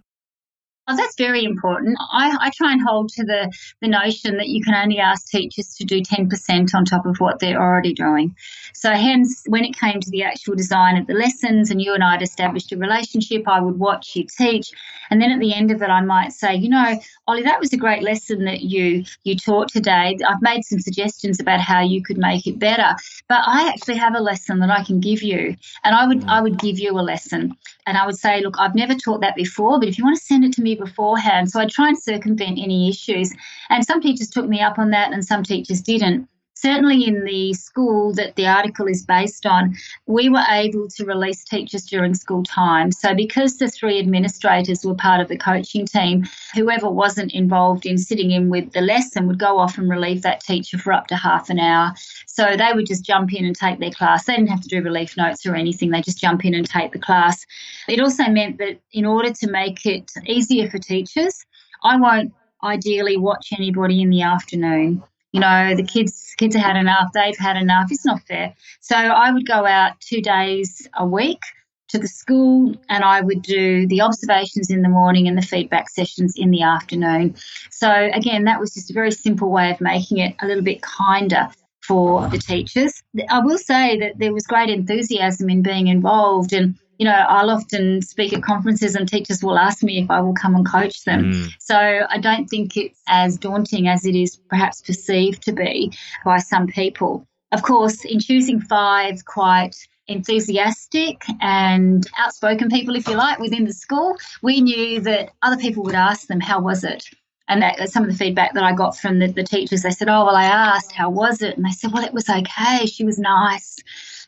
Oh, that's very important. I, I try and hold to the, the notion that you can only ask teachers to do 10% on top of what they're already doing. So, hence, when it came to the actual design of the lessons and you and I had established a relationship, I would watch you teach. And then at the end of it, I might say, you know, Ollie, that was a great lesson that you, you taught today. I've made some suggestions about how you could make it better, but I actually have a lesson that I can give you. And I would, mm. I would give you a lesson and I would say, look, I've never taught that before, but if you want to send it to me beforehand. So I try and circumvent any issues. And some teachers took me up on that and some teachers didn't. Certainly in the school that the article is based on, we were able to release teachers during school time. So because the three administrators were part of the coaching team, whoever wasn't involved in sitting in with the lesson would go off and relieve that teacher for up to half an hour. So they would just jump in and take their class. They didn't have to do relief notes or anything. They just jump in and take the class. It also meant that in order to make it easier for teachers, I won't ideally watch anybody in the afternoon. You know, the kids kids have had enough, they've had enough. It's not fair. So I would go out two days a week to the school and I would do the observations in the morning and the feedback sessions in the afternoon. So again, that was just a very simple way of making it a little bit kinder for the teachers. I will say that there was great enthusiasm in being involved and you know, I'll often speak at conferences and teachers will ask me if I will come and coach them. Mm. So I don't think it's as daunting as it is perhaps perceived to be by some people. Of course, in choosing five quite enthusiastic and outspoken people, if you like, within the school, we knew that other people would ask them, How was it? And that, some of the feedback that I got from the, the teachers, they said, Oh, well, I asked, How was it? And they said, Well, it was okay. She was nice.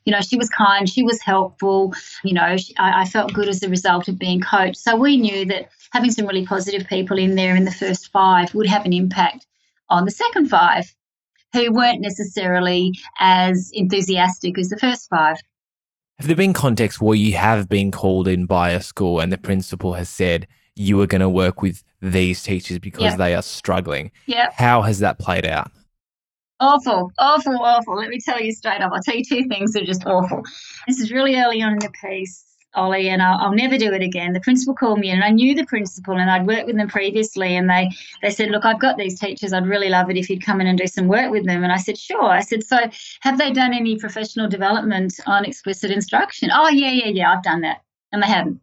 You know, she was kind, she was helpful. You know, she, I, I felt good as a result of being coached. So we knew that having some really positive people in there in the first five would have an impact on the second five who weren't necessarily as enthusiastic as the first five. Have there been contexts where you have been called in by a school and the principal has said you are going to work with these teachers because Yeah. they are struggling? Yep. How has that played out? Awful, awful, awful. Let me tell you straight up. I'll tell you two things that are just awful. This is really early on in the piece, Ollie, and I'll, I'll never do it again. The principal called me and I knew the principal, and I'd worked with them previously, and they they said, "Look, I've got these teachers. I'd really love it if you'd come in and do some work with them." And I said, "Sure." I said, "So, have they done any professional development on explicit instruction?" Oh, yeah, yeah, yeah. I've done that, and they hadn't.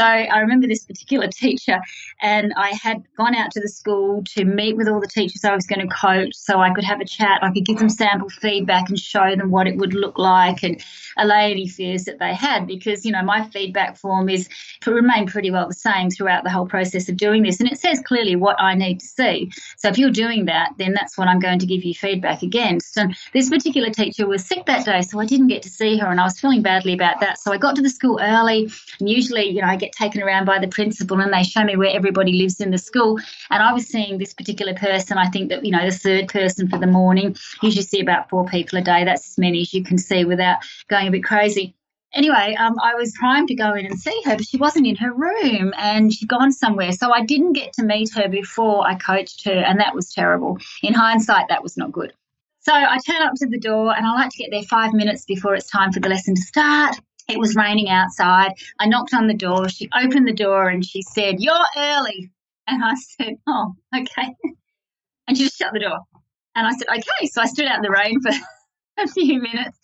So I remember this particular teacher, and I had gone out to the school to meet with all the teachers I was going to coach so I could have a chat. I could give them sample feedback and show them what it would look like and allay any fears that they had because, you know, my feedback form is to remain pretty well the same throughout the whole process of doing this. And it says clearly what I need to see. So if you're doing that, then that's what I'm going to give you feedback against. And this particular teacher was sick that day, so I didn't get to see her and I was feeling badly about that. So I got to the school early and usually, you know, I get get taken around by the principal and they show me where everybody lives in the school. And I was seeing this particular person, I think that, you know, the third person for the morning. Usually see about four people a day. That's as many as you can see without going a bit crazy anyway, um, I was primed to go in and see her, but she wasn't in her room and she'd gone somewhere. So I didn't get to meet her before I coached her, and that was terrible. In hindsight, that was not good. So I turn up to the door and I like to get there five minutes before it's time for the lesson to start. It was raining outside. I knocked on the door. She opened the door and she said, You're early. And I said, Oh, okay. And she just shut the door. And I said, Okay. So I stood out in the rain for a few minutes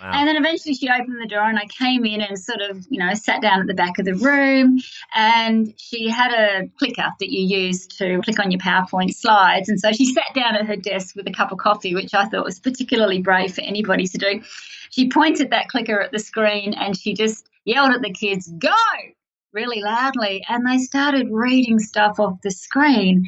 Wow. And then eventually she opened the door and I came in and sort of, you know, sat down at the back of the room and she had a clicker that you use to click on your PowerPoint slides. And so she sat down at her desk with a cup of coffee, which I thought was particularly brave for anybody to do. She pointed that clicker at the screen and she just yelled at the kids, go! really loudly. And they started reading stuff off the screen.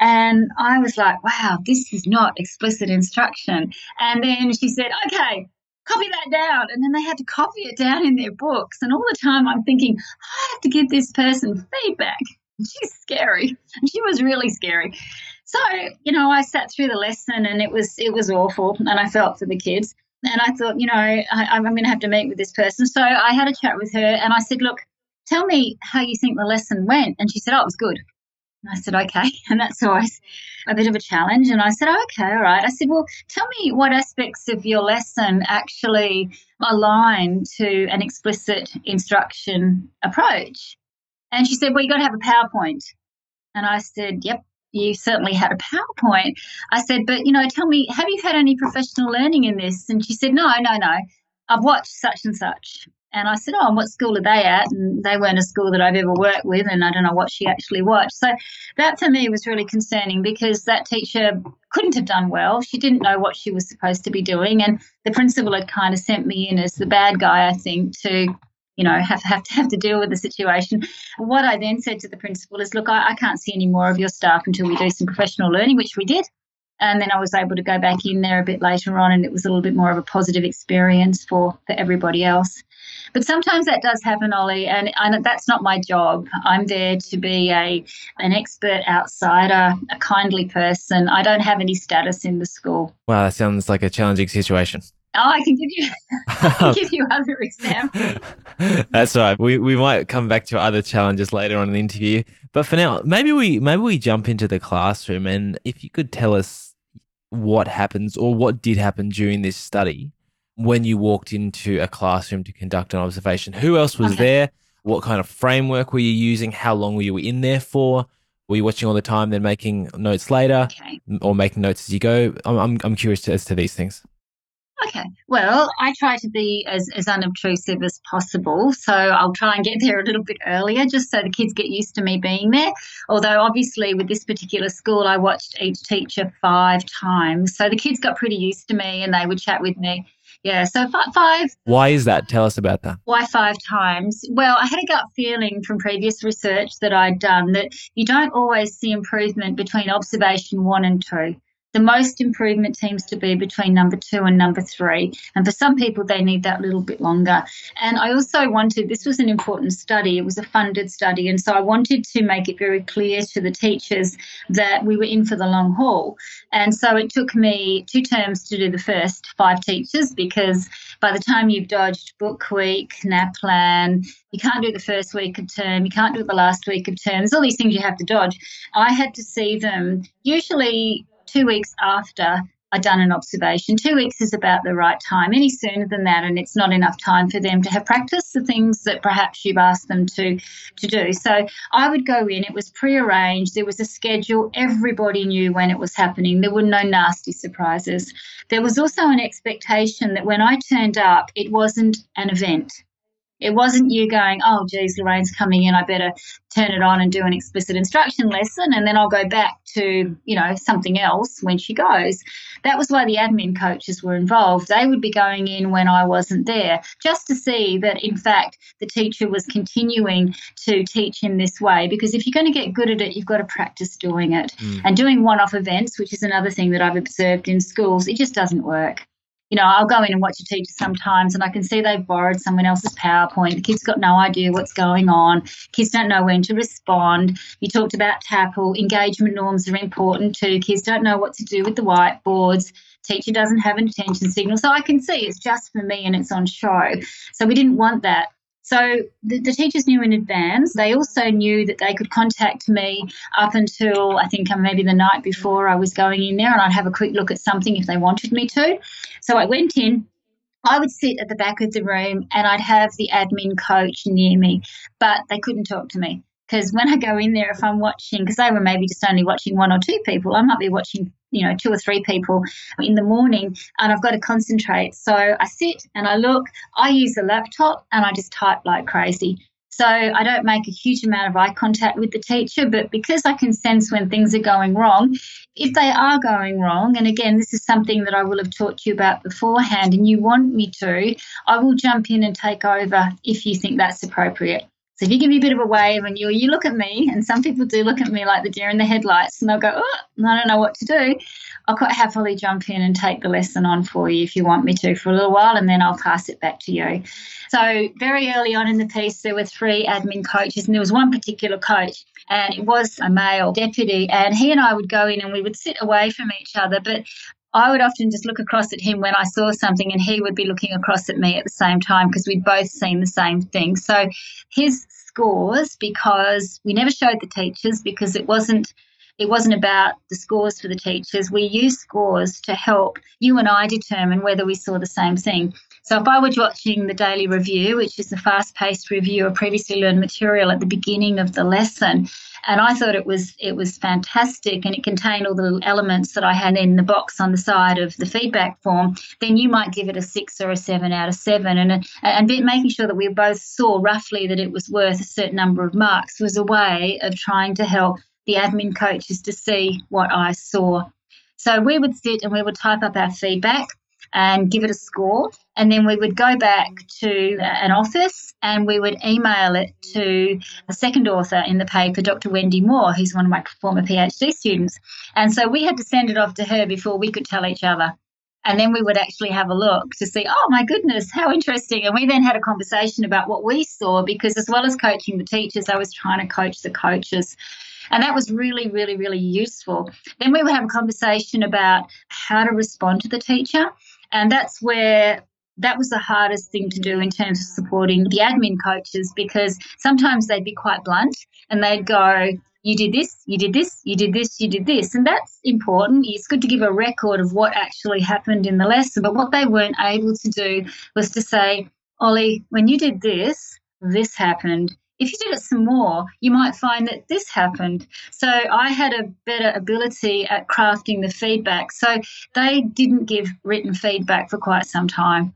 And I was like, wow, this is not explicit instruction. And then she said, okay, copy that down. And then they had to copy it down in their books. And all the time I'm thinking, I have to give this person feedback. She's scary. And she was really scary. So, you know, I sat through the lesson and it was it was awful and I felt for the kids. And I thought, you know, I, I'm going to have to meet with this person. So I had a chat with her and I said, look, tell me how you think the lesson went. And she said, oh, it was good. And I said, okay. And that's always a bit of a challenge. And I said, oh, okay, all right. I said, well, tell me what aspects of your lesson actually align to an explicit instruction approach. And she said, well, you've got to have a PowerPoint. And I said, yep, you certainly had a PowerPoint. I said, but, you know, tell me, have you had any professional learning in this? And she said, no, no, no. I've watched such and such. And I said, Oh, what school are they at? And they weren't a school that I've ever worked with, and I don't know what she actually watched. So that for me was really concerning because that teacher couldn't have done well. She didn't know what she was supposed to be doing. And the principal had kind of sent me in as the bad guy, I think, to you know, have, have to have to deal with the situation. What I then said to the principal is, look, I, I can't see any more of your staff until we do some professional learning, which we did. And then I was able to go back in there a bit later on, and it was a little bit more of a positive experience for, for everybody else. But sometimes that does happen, Ollie, and, and that's not my job. I'm there to be a an expert outsider, a kindly person. I don't have any status in the school. Wow, that sounds like a challenging situation. Oh, I can give you, I can give you other examples. That's right. We we might come back to other challenges later on in the interview. But for now, maybe we maybe we jump into the classroom, and if you could tell us what happens or what did happen during this study when you walked into a classroom to conduct an observation. Who else was okay. there? What kind of framework were you using? How long were you in there for? Were you watching all the time, then making notes later, okay. or making notes as you go? I'm I'm, I'm curious to, as to these things. Okay. Well, I try to be as, as unobtrusive as possible. So I'll try and get there a little bit earlier just so the kids get used to me being there. Although, obviously, with this particular school, I watched each teacher five times. So the kids got pretty used to me and they would chat with me yeah, so five, five. Why is that? Tell us about that. Why five times? Well, I had a gut feeling from previous research that I'd done that you don't always see improvement between observation one and two. The most improvement seems to be between number two and number three. And for some people, they need that little bit longer. And I also wanted, this was an important study, it was a funded study. And so I wanted to make it very clear to the teachers that we were in for the long haul. And so it took me two terms to do the first five teachers because by the time you've dodged book week, NAPLAN, you can't do the first week of term, you can't do the last week of term. There's all these things you have to dodge. I had to see them usually two weeks after I'd done an observation. Two weeks is about the right time. Any sooner than that, and it's not enough time for them to have practiced the things that perhaps you've asked them to to do. So I would go in. It was prearranged. There was a schedule. Everybody knew when it was happening. There were no nasty surprises. There was also an expectation that when I turned up, it wasn't an event. It wasn't you going, oh, geez, Lorraine's coming in. I better turn it on and do an explicit instruction lesson, and then I'll go back to, you know, something else when she goes. That was why the admin coaches were involved. They would be going in when I wasn't there, just to see that, in fact, the teacher was continuing to teach in this way. Because if you're going to get good at it, you've got to practice doing it. Mm. And doing one off events, which is another thing that I've observed in schools, it just doesn't work you know, I'll go in and watch a teacher sometimes and I can see they've borrowed someone else's PowerPoint. The kids got no idea what's going on. Kids don't know when to respond. You talked about TAPPLE. Engagement norms are important too. Kids don't know what to do with the whiteboards. Teacher doesn't have an attention signal. So I can see it's just for me and it's on show. So we didn't want that. So the, the, teachers knew in advance. They also knew that they could contact me up until I think uh, maybe the night before I was going in there, and I'd have a quick look at something if they wanted me to. So I went in. I would sit at the back of the room and I'd have the admin coach near me, but they couldn't talk to me because when I go in there, if I'm watching, because they were maybe just only watching one or two people, I might be watching you know, two or three people in the morning and I've got to concentrate. So I sit and I look, I use the laptop and I just type like crazy. So I don't make a huge amount of eye contact with the teacher, but because I can sense when things are going wrong, if they are going wrong, and again, this is something that I will have talked to you about beforehand, and you want me to, I will jump in and take over if you think that's appropriate. So if you give me a bit of a wave and you you look at me, and some people do look at me like the deer in the headlights, and they'll go, oh, I don't know what to do. I'll quite happily jump in and take the lesson on for you if you want me to for a little while, and then I'll pass it back to you. So very early on in the piece, there were three admin coaches, and there was one particular coach, and it was a male deputy, and he and I would go in and we would sit away from each other, but I would often just look across at him when I saw something, and he would be looking across at me at the same time because we'd both seen the same thing. So his scores, because we never showed the teachers because it wasn't it wasn't about the scores for the teachers. We used scores to help you and I determine whether we saw the same thing. So if I was watching the daily review, which is the fast-paced review of previously learned material at the beginning of the lesson, and I thought it was it was fantastic and it contained all the elements that I had in the box on the side of the feedback form, then you might give it a six or a seven out of seven. And and making sure that we both saw roughly that it was worth a certain number of marks was a way of trying to help the admin coaches to see what I saw. So we would sit and we would type up our feedback and give it a score. And then we would go back to uh, an office and we would email it to a second author in the paper, Dr. Wendy Moore, who's one of my former PhD students. And so we had to send it off to her before we could tell each other. And then we would actually have a look to see, oh my goodness, how interesting. And we then had a conversation about what we saw because, as well as coaching the teachers, I was trying to coach the coaches. And that was really, really, really useful. Then we would have a conversation about how to respond to the teacher. And that's where that was the hardest thing to do in terms of supporting the admin coaches because sometimes they'd be quite blunt and they'd go, you did this, you did this, you did this, you did this. And that's important. It's good to give a record of what actually happened in the lesson. But what they weren't able to do was to say, Ollie, when you did this, this happened. If you did it some more, you might find that this happened. So I had a better ability at crafting the feedback. So they didn't give written feedback for quite some time.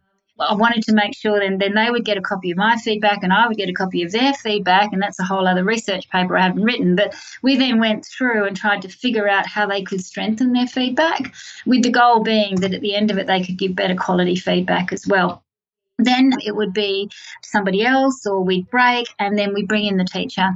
I wanted to make sure then then they would get a copy of my feedback and I would get a copy of their feedback and that's a whole other research paper I haven't written but we then went through and tried to figure out how they could strengthen their feedback with the goal being that at the end of it they could give better quality feedback as well then it would be somebody else, or we'd break, and then we bring in the teacher.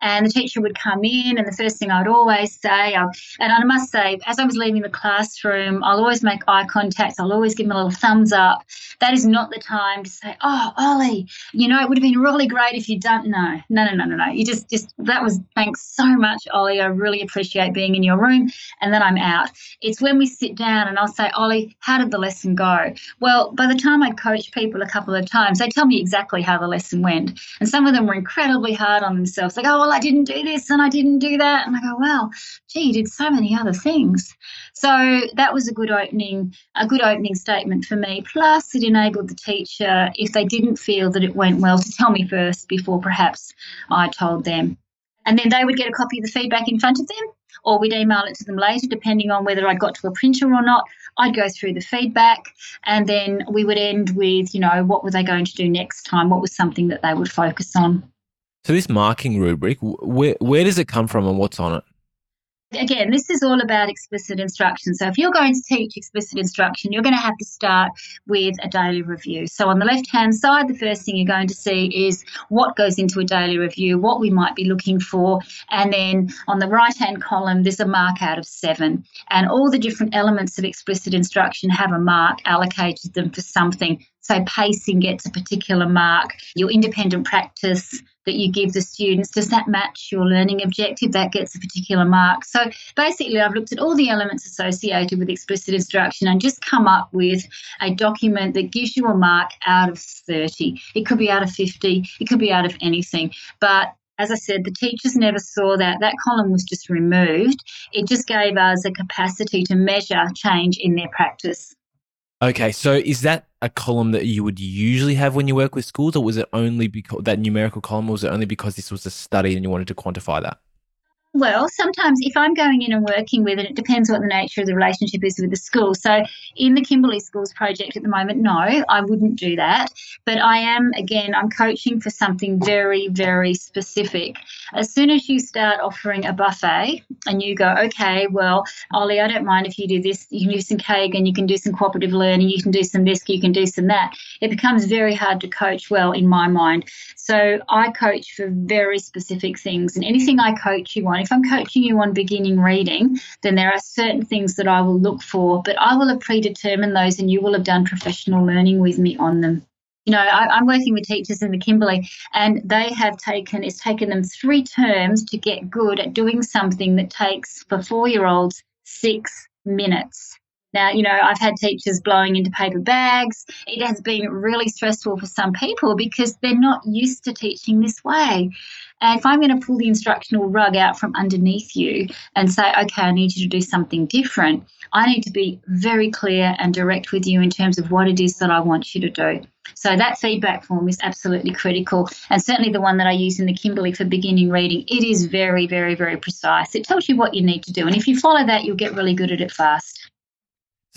And the teacher would come in, and the first thing I'd always say, uh, and I must say, as I was leaving the classroom, I'll always make eye contact. I'll always give them a little thumbs up. That is not the time to say, "Oh, Ollie, you know, it would have been really great if you'd done." No, no, no, no, no, no. You just, just that was thanks so much, Ollie. I really appreciate being in your room, and then I'm out. It's when we sit down and I'll say, Ollie, how did the lesson go? Well, by the time I coach people a couple of times, they tell me exactly how the lesson went, and some of them were incredibly hard on themselves, like, "Oh, well, I didn't do this and I didn't do that. And I go, well, gee, you did so many other things. So that was a good opening, a good opening statement for me. Plus, it enabled the teacher, if they didn't feel that it went well, to tell me first before perhaps I told them. And then they would get a copy of the feedback in front of them, or we'd email it to them later, depending on whether I got to a printer or not. I'd go through the feedback, and then we would end with, you know, what were they going to do next time? What was something that they would focus on? So this marking rubric, where where does it come from and what's on it? Again, this is all about explicit instruction. So, if you're going to teach explicit instruction, you're going to have to start with a daily review. So, on the left hand side, the first thing you're going to see is what goes into a daily review, what we might be looking for. And then on the right hand column, there's a mark out of seven. And all the different elements of explicit instruction have a mark allocated them for something. So, pacing gets a particular mark, your independent practice that you give the students, does that match your learning objective? That gets a particular mark. So basically, I've looked at all the elements associated with explicit instruction and just come up with a document that gives you a mark out of 30. It could be out of 50, it could be out of anything. But as I said, the teachers never saw that. That column was just removed. It just gave us a capacity to measure change in their practice. Okay, so is that a column that you would usually have when you work with schools, or was it only because that numerical column, was it only because this was a study and you wanted to quantify that? Well, sometimes if I'm going in and working with it, it depends what the nature of the relationship is with the school. So, in the Kimberley Schools project at the moment, no, I wouldn't do that. But I am, again, I'm coaching for something very, very specific. As soon as you start offering a buffet and you go, okay, well, Ollie, I don't mind if you do this, you can do some cake and you can do some cooperative learning, you can do some this, you can do some that, it becomes very hard to coach well in my mind. So, I coach for very specific things, and anything I coach you on, if I'm coaching you on beginning reading, then there are certain things that I will look for, but I will have predetermined those and you will have done professional learning with me on them. You know, I, am working with teachers in the Kimberley, and they have taken, it's taken them three terms to get good at doing something that takes, for four year olds, six minutes. Now, you know, I've had teachers blowing into paper bags. It has been really stressful for some people because they're not used to teaching this way. And if I'm going to pull the instructional rug out from underneath you and say, okay, I need you to do something different, I need to be very clear and direct with you in terms of what it is that I want you to do. So that feedback form is absolutely critical. And certainly the one that I use in the Kimberley for beginning reading, it is very, very, very precise. It tells you what you need to do. And if you follow that, you'll get really good at it fast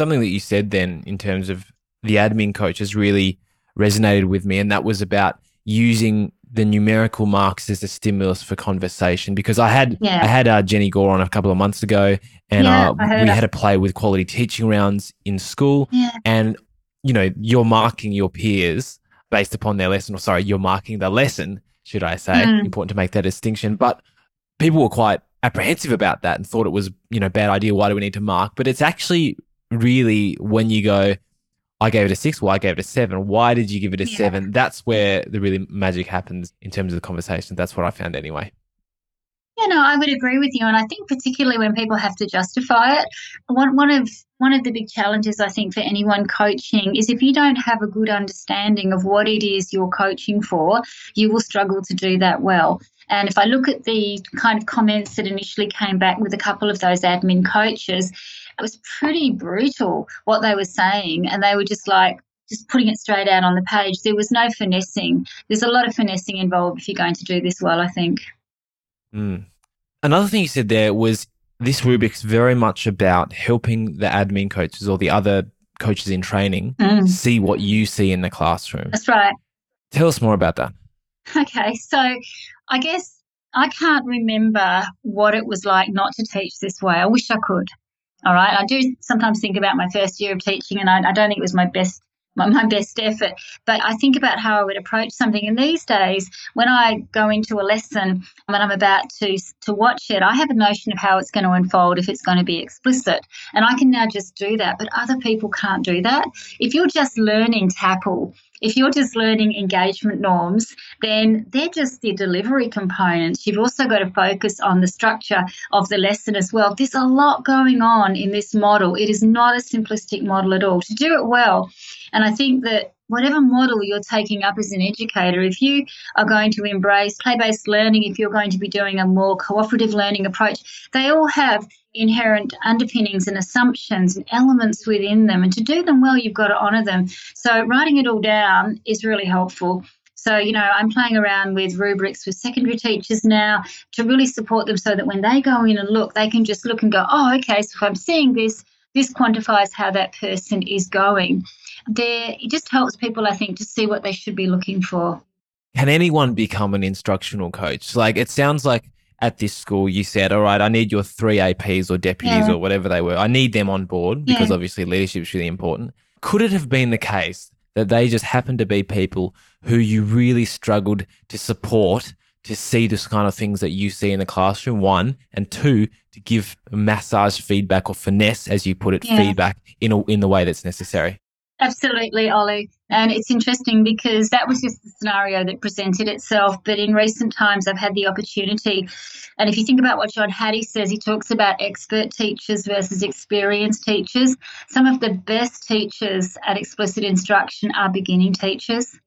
something that you said then in terms of the admin coach has really resonated with me, and that was about using the numerical marks as a stimulus for conversation because I had yeah. I had uh, Jenny Gore on a couple of months ago, and yeah, uh, we had a play with quality teaching rounds in school, yeah. and you know you're marking your peers based upon their lesson, or sorry, you're marking the lesson, should I say? Mm. Important to make that distinction, but people were quite apprehensive about that and thought it was you know bad idea. Why do we need to mark? But it's actually really when you go, I gave it a six, well, I gave it a seven. Why did you give it a yeah. seven? That's where the really magic happens in terms of the conversation. That's what I found anyway. Yeah, no, I would agree with you, and I think particularly when people have to justify it, one one of one of the big challenges I think for anyone coaching is if you don't have a good understanding of what it is you're coaching for, you will struggle to do that well. And if I look at the kind of comments that initially came back with a couple of those admin coaches, it was pretty brutal what they were saying. And they were just like, just putting it straight out on the page. There was no finessing. There's a lot of finessing involved if you're going to do this well, I think. Mm. Another thing you said there was this rubric's very much about helping the admin coaches or the other coaches in training mm. see what you see in the classroom. That's right. Tell us more about that. Okay, so I guess I can't remember what it was like not to teach this way. I wish I could. All right. I do sometimes think about my first year of teaching, and I, I don't think it was my best my, my, best effort. But I think about how I would approach something. And these days, when I go into a lesson and when I'm about to to watch it, I have a notion of how it's going to unfold if it's going to be explicit, and I can now just do that. But other people can't do that. If you're just learning TAPPLE if you're just learning engagement norms, then they're just the delivery components. You've also got to focus on the structure of the lesson as well. There's a lot going on in this model. It is not a simplistic model at all. To do it well, and I think that whatever model you're taking up as an educator, if you are going to embrace play based learning, if you're going to be doing a more cooperative learning approach, they all have inherent underpinnings and assumptions and elements within them. And to do them well, you've got to honour them. So writing it all down is really helpful. So, you know, I'm playing around with rubrics with secondary teachers now to really support them so that when they go in and look, they can just look and go, oh, okay, so if I'm seeing this, this quantifies how that person is going. There, it just helps people, I think, to see what they should be looking for. Can anyone become an instructional coach? Like, it sounds like at this school, you said, all right, I need your three APs or deputies Yeah. or whatever they were. I need them on board because Yeah. obviously leadership is really important. Could it have been the case that they just happened to be people who you really struggled to support to see this kind of things that you see in the classroom? One, and two, to give massage feedback or finesse, as you put it, Yeah. feedback in, a, in the way that's necessary. Absolutely, Ollie. And it's interesting because that was just the scenario that presented itself. But in recent times, I've had the opportunity. And if you think about what John Hattie says, he talks about expert teachers versus experienced teachers. Some of the best teachers at explicit instruction are beginning teachers.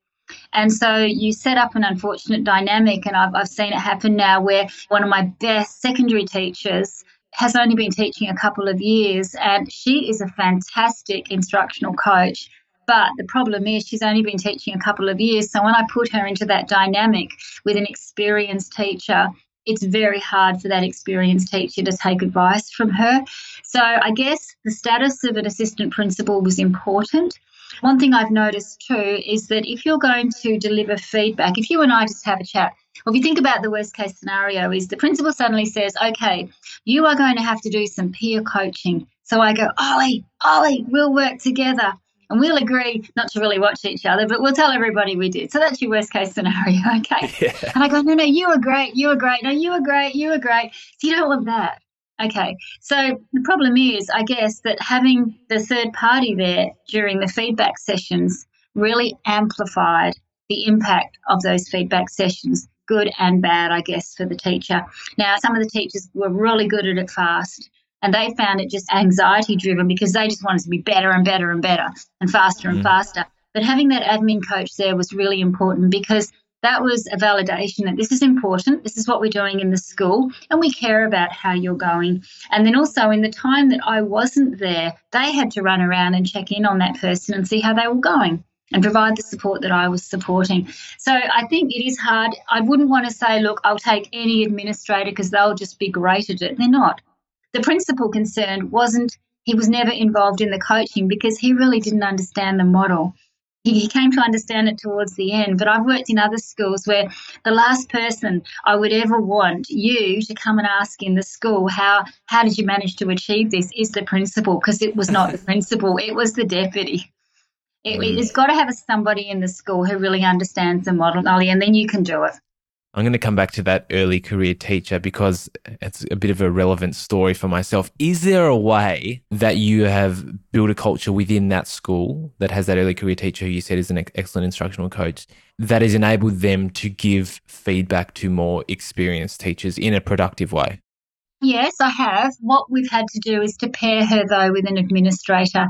And so you set up an unfortunate dynamic, and I've, I've seen it happen now where one of my best secondary teachers has only been teaching a couple of years, and she is a fantastic instructional coach. But the problem is, she's only been teaching a couple of years. So when I put her into that dynamic with an experienced teacher, it's very hard for that experienced teacher to take advice from her. So I guess the status of an assistant principal was important. One thing I've noticed too is that if you're going to deliver feedback, if you and I just have a chat, or if you think about the worst case scenario, is the principal suddenly says, okay, you are going to have to do some peer coaching. So I go, Ollie, Ollie, we'll work together and we'll agree not to really watch each other, but we'll tell everybody we did. So that's your worst case scenario, okay? Yeah. And I go, no, no, you were great, you were great, no, you were great, you were great. So you don't want that. Okay, so the problem is, I guess, that having the third party there during the feedback sessions really amplified the impact of those feedback sessions, good and bad, I guess, for the teacher. Now, some of the teachers were really good at it fast, and they found it just anxiety driven because they just wanted to be better and better and better and faster and Mm. faster. But having that admin coach there was really important because that was a validation that this is important, this is what we're doing in the school, and we care about how you're going. And then also, in the time that I wasn't there, they had to run around and check in on that person and see how they were going and provide the support that I was supporting. So I think it is hard. I wouldn't want to say, look, I'll take any administrator because they'll just be great at it. They're not. The principal concerned wasn't, he was never involved in the coaching because he really didn't understand the model. He, he came to understand it towards the end, but I've worked in other schools where the last person I would ever want you to come and ask in the school how how did you manage to achieve this is the principal because it was not the principal, it was the deputy. It. Mm. It's got to have somebody in the school who really understands the model, Ollie, and then you can do it. I'm going to come back to that early career teacher because it's a bit of a relevant story for myself. Is there a way that you have built a culture within that school that has that early career teacher who you said is an excellent instructional coach that has enabled them to give feedback to more experienced teachers in a productive way? Yes, I have. What we've had to do is to pair her, though, with an administrator.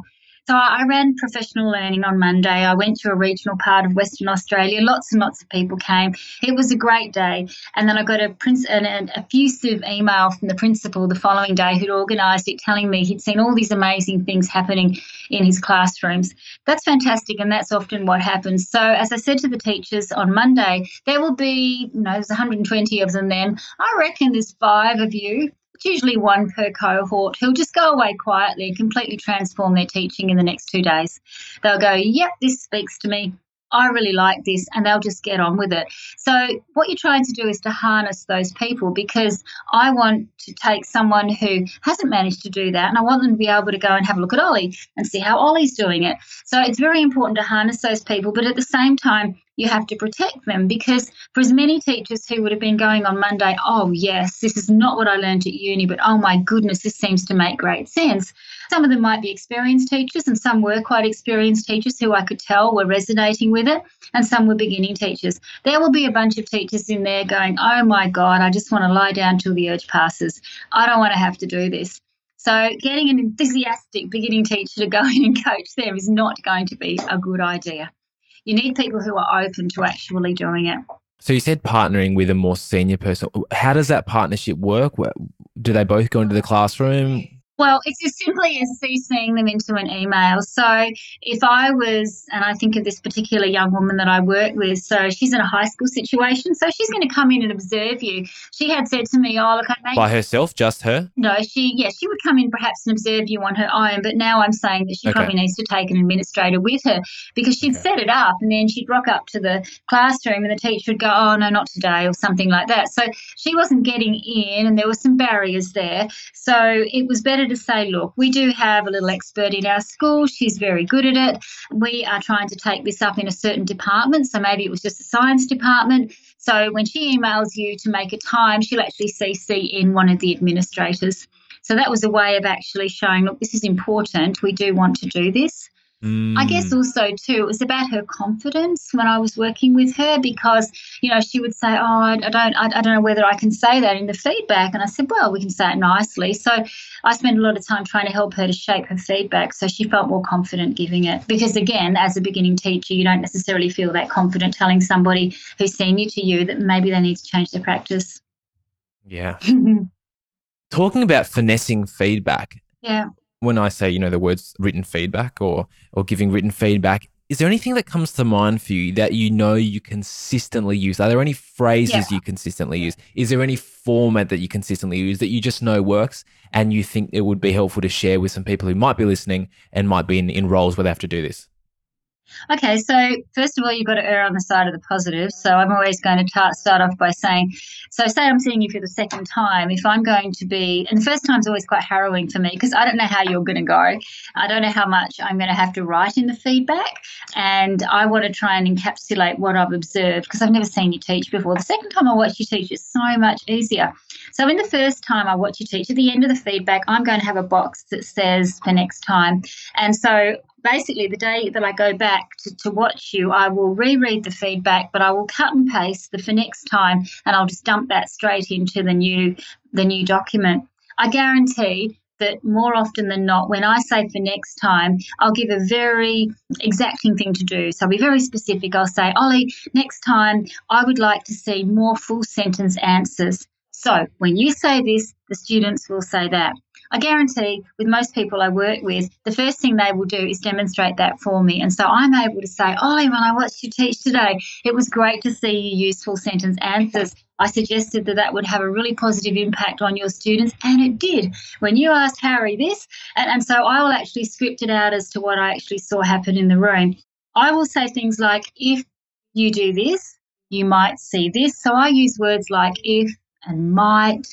So I ran professional learning on Monday. I went to a regional part of Western Australia. Lots and lots of people came. It was a great day. And then I got a prince an, an effusive email from the principal the following day who'd organised it, telling me he'd seen all these amazing things happening in his classrooms. That's fantastic, and that's often what happens. So as I said to the teachers on Monday, there will be, you know, there's 120 of them. Then I reckon there's five of you it's usually one per cohort who'll just go away quietly and completely transform their teaching in the next two days. They'll go, Yep, this speaks to me. I really like this, and they'll just get on with it. So, what you're trying to do is to harness those people because I want to take someone who hasn't managed to do that and I want them to be able to go and have a look at Ollie and see how Ollie's doing it. So, it's very important to harness those people, but at the same time, you have to protect them because for as many teachers who would have been going on Monday, oh, yes, this is not what I learned at uni, but oh my goodness, this seems to make great sense. Some of them might be experienced teachers, and some were quite experienced teachers who I could tell were resonating with it, and some were beginning teachers. There will be a bunch of teachers in there going, oh my God, I just want to lie down till the urge passes. I don't want to have to do this. So, getting an enthusiastic beginning teacher to go in and coach them is not going to be a good idea. You need people who are open to actually doing it. So you said partnering with a more senior person. How does that partnership work? Do they both go into the classroom? Well, it's as simply as CCing them into an email. So if I was, and I think of this particular young woman that I work with, so she's in a high school situation, so she's going to come in and observe you. She had said to me, "Oh, look, I may By herself, just her? no, she yeah, she would come in perhaps and observe you on her own, but now I'm saying that she Okay. probably needs to take an administrator with her because she'd Okay. set it up and then she'd rock up to the classroom and the teacher would go, Oh no, not today or something like that. So she wasn't getting in and there were some barriers there. So it was better to say, Look, we do have a little expert in our school, she's very good at it. We are trying to take this up in a certain department. So maybe it was just the science department. So when she emails you to make a time, she'll actually CC in one of the administrators. So that was a way of actually showing, look, this is important. We do want to do this. I guess Mm. also too, it was about her confidence when I was working with her because you know she would say, "Oh, I, I don't, I, I don't know whether I can say that in the feedback," and I said, "Well, we can say it nicely." So I spent a lot of time trying to help her to shape her feedback so she felt more confident giving it. Because again, as a beginning teacher, you don't necessarily feel that confident telling somebody who's senior to you that maybe they need to change their practice. Yeah. Talking about finessing feedback, yeah. When I say, you know, the words written feedback or or giving written feedback, is there anything that comes to mind for you that you know you consistently use? Are there any phrases Yeah. you consistently use? Is there any format that you consistently use that you just know works and you think it would be helpful to share with some people who might be listening and might be in, in roles where they have to do this? Okay, so first of all, you've got to err on the side of the positive. So I'm always going to ta- start off by saying, so say I'm seeing you for the second time. If I'm going to be, and the first time's always quite harrowing for me because I don't know how you're going to go. I don't know how much I'm going to have to write in the feedback. And I want to try and encapsulate what I've observed because I've never seen you teach before. The second time I watch you teach, it's so much easier. So in the first time I watch you teach, at the end of the feedback, I'm going to have a box that says for next time. And so basically the day that I go back to, to watch you, I will reread the feedback, but I will cut and paste the for next time and I'll just dump that straight into the new the new document. I guarantee that more often than not, when I say for next time, I'll give a very exacting thing to do. So I'll be very specific. I'll say, Ollie, next time I would like to see more full sentence answers. So when you say this, the students will say that. I guarantee with most people I work with, the first thing they will do is demonstrate that for me. And so I'm able to say, Ollie, when I watched you teach today, it was great to see you use full sentence answers. I suggested that that would have a really positive impact on your students, and it did. When you asked Harry this, and, and so I will actually script it out as to what I actually saw happen in the room. I will say things like, if you do this, you might see this. So I use words like if and might.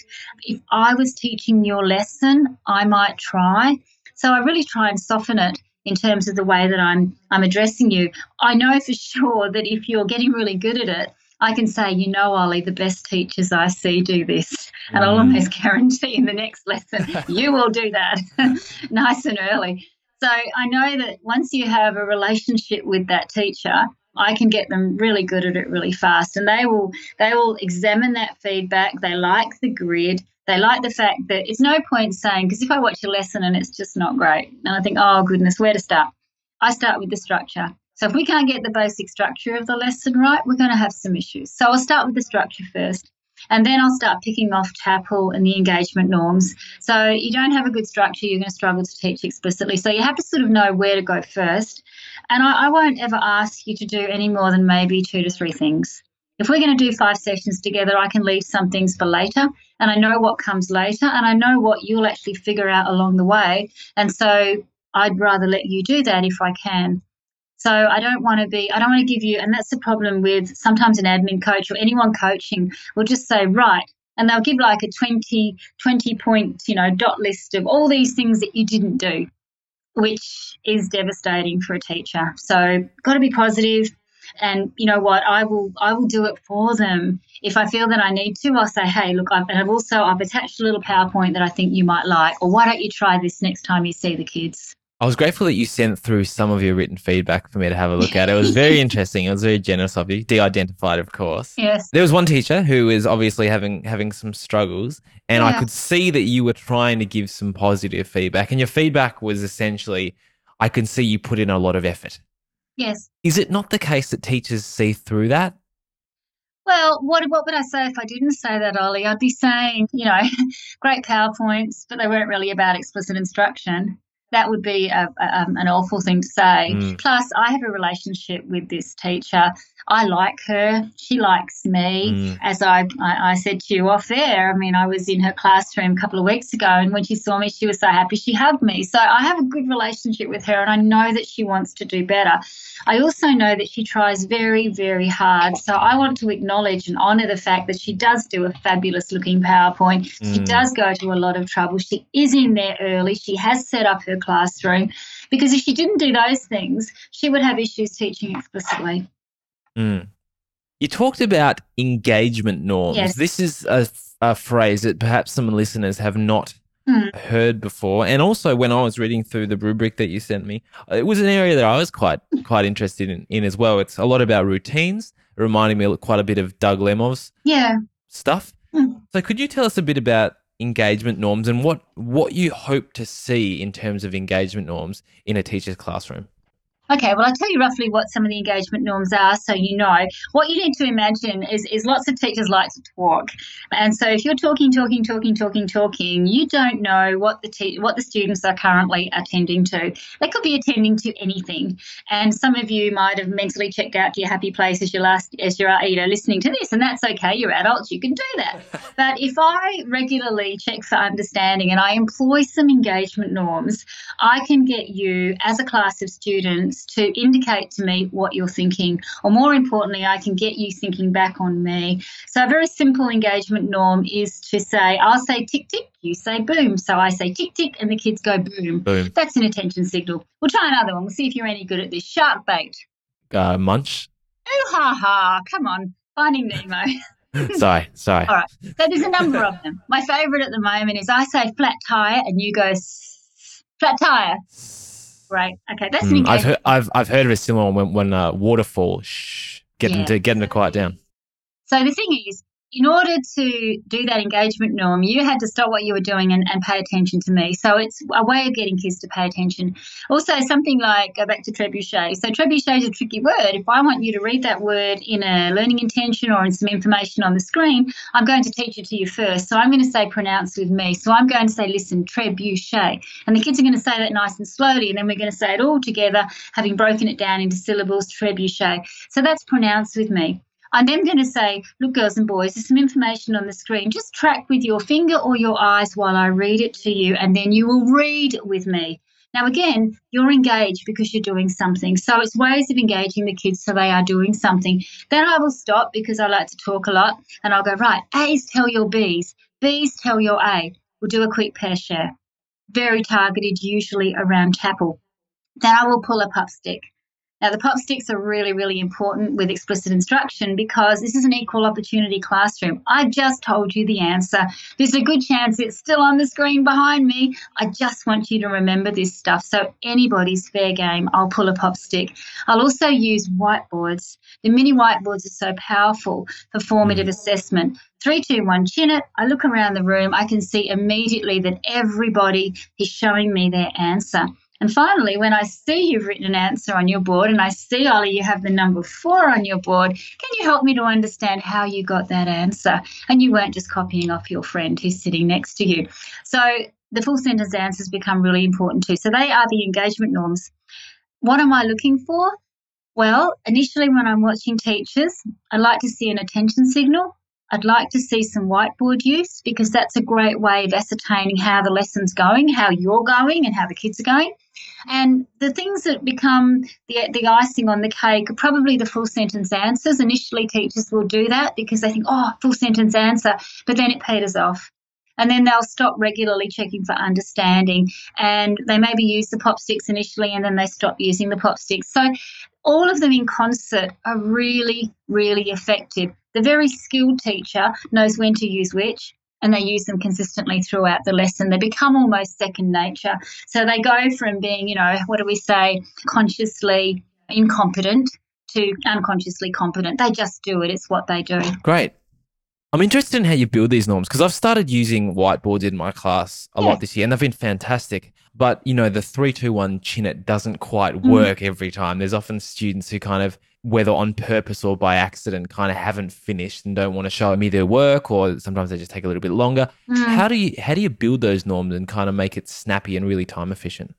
If I was teaching your lesson, I might try. So I really try and soften it in terms of the way that I'm I'm addressing you. I know for sure that if you're getting really good at it, I can say, you know, Ollie, the best teachers I see do this. And I'll mm. almost guarantee in the next lesson, you will do that nice and early. So I know that once you have a relationship with that teacher, I can get them really good at it really fast. And they will they will examine that feedback. They like the grid. They like the fact that it's no point saying, because if I watch a lesson and it's just not great, and I think, oh goodness, where to start? I start with the structure. So if we can't get the basic structure of the lesson right, we're going to have some issues. So I'll start with the structure first. And then I'll start picking off TAPPLE and the engagement norms. So you don't have a good structure, you're going to struggle to teach explicitly. So you have to sort of know where to go first. And I, I won't ever ask you to do any more than maybe two to three things. If we're going to do five sessions together, I can leave some things for later. And I know what comes later, and I know what you'll actually figure out along the way. And so I'd rather let you do that if I can. So I don't want to be, I don't want to give you, and that's the problem with sometimes an admin coach or anyone coaching will just say, right, and they'll give like a 20, 20 point, you know, dot list of all these things that you didn't do, which is devastating for a teacher. So got to be. And you know what? I will I will do it for them. If I feel that I need to, I'll say, hey, look, I've, and I've also I've attached a little PowerPoint that I think you might like, or why don't you try this next time you see the kids? I was grateful that you sent through some of your written feedback for me to have a look at. It was very interesting. It was very generous of you. De-identified, of course. Yes. There was one teacher who is obviously having having some struggles, and I could see that you were trying to give some positive feedback, and your feedback was essentially, I can see you put in a lot of effort. Yes. Is it not the case that teachers see through that? Well, what what would I say if I didn't say that, Ollie? I'd be saying, you know, great PowerPoints, but they weren't really about explicit instruction. That would be a, a, um, an awful thing to say. Mm. Plus, I have a relationship with this teacher. I like her. She likes me. Mm. As I, I, I said to you off there, I mean, I was in her classroom a couple of weeks ago, and when she saw me, she was so happy she hugged me. So I have a good relationship with her, and I know that she wants to do better. I also know that she tries very, very hard. So I want to acknowledge and honour the fact that she does do a fabulous looking PowerPoint. She Mm. does go to a lot of trouble. She is in there early. She has set up her classroom because if she didn't do those things, she would have issues teaching explicitly. Mm. You talked about engagement norms. Yes. This is a, a phrase that perhaps some listeners have not Hmm. heard before. And also, when I was reading through the rubric that you sent me, it was an area that I was quite quite interested in, in as well. It's a lot about routines, reminding me quite a bit of Doug Lemov's Yeah. stuff. Hmm. So, could you tell us a bit about engagement norms and what what you hope to see in terms of engagement norms in a teacher's classroom? Okay, well, I'll tell you roughly what some of the engagement norms are so you know. What you need to imagine is, is lots of teachers like to talk. And so if you're talking, talking, talking, talking, talking, you don't know what the te- what the students are currently attending to. They could be attending to anything. And some of you might have mentally checked out to your happy place as your last as you're you know listening to this, and that's okay. You're adults, you can do that. But if I regularly check for understanding and I employ some engagement norms, I can get you as a class of students to indicate to me what you're thinking, or more importantly, I can get you thinking back on me. So, a very simple engagement norm is to say, I'll say tick tick, you say boom. So, I say tick tick, and the kids go boom. Boom. That's an attention signal. We'll try another one. We'll see if you're any good at this. Shark bait. Uh, munch. Ooh ha ha. Come on. Finding Nemo. sorry, sorry. All right. So there's a number of them. My favourite at the moment is I say flat tire and you go flat tire. Right. Okay. That's an Mm, I've heard I've I've heard of a similar one when, when uh, waterfall. Shh, get them to get them to quiet down. So the thing is, in order to do that engagement norm, you had to stop what you were doing and, and pay attention to me. So it's a way of getting kids to pay attention. Also, something like go back to trebuchet. So trebuchet is a tricky word. If I want you to read that word in a learning intention or in some information on the screen, I'm going to teach it to you first. So I'm going to say pronounce with me. So I'm going to say listen trebuchet, and the kids are going to say that nice and slowly, and then we're going to say it all together, having broken it down into syllables. Trebuchet. So that's pronounce with me. I'm then going to say, look, girls and boys, there's some information on the screen. Just track with your finger or your eyes while I read it to you, and then you will read with me. Now, again, you're engaged because you're doing something. So it's ways of engaging the kids so they are doing something. Then I will stop because I like to talk a lot, and I'll go, right, A's tell your B's, B's tell your A. We'll do a quick pair share. Very targeted, usually around TAPPLE. Then I will pull a pup stick. Now, the pop sticks are really, really important with explicit instruction because this is an equal opportunity classroom. I just told you the answer. There's a good chance it's still on the screen behind me. I just want you to remember this stuff. So, anybody's fair game. I'll pull a pop stick. I'll also use whiteboards. The mini whiteboards are so powerful for formative mm. assessment. Three, two, one, chin it. I look around the room. I can see immediately that everybody is showing me their answer. And finally, when I see you've written an answer on your board and I see, Ollie, you have the number four on your board, can you help me to understand how you got that answer? And you weren't just copying off your friend who's sitting next to you. So the full sentence answers become really important too. So they are the engagement norms. What am I looking for? Well, initially, when I'm watching teachers, I like to see an attention signal. I'd like to see some whiteboard use because that's a great way of ascertaining how the lesson's going, how you're going, and how the kids are going. And the things that become the, the icing on the cake are probably the full sentence answers. Initially, teachers will do that because they think, oh, full sentence answer, but then it peters off. And then they'll stop regularly checking for understanding. And they maybe use the pop sticks initially and then they stop using the pop sticks. So all of them in concert are really, really effective. The very skilled teacher knows when to use which, and they use them consistently throughout the lesson. They become almost second nature. So they go from being, you know, what do we say, consciously incompetent to unconsciously competent. They just do it, it's what they do. Great. I'm interested in how you build these norms because I've started using whiteboards in my class a Yeah. lot this year and they've been fantastic. But you know, the three, two, one chin it doesn't quite Mm. work every time. There's often students who kind of, whether on purpose or by accident, kind of haven't finished and don't want to show me their work, or sometimes they just take a little bit longer. Mm. How do you how do you build those norms and kind of make it snappy and really time efficient?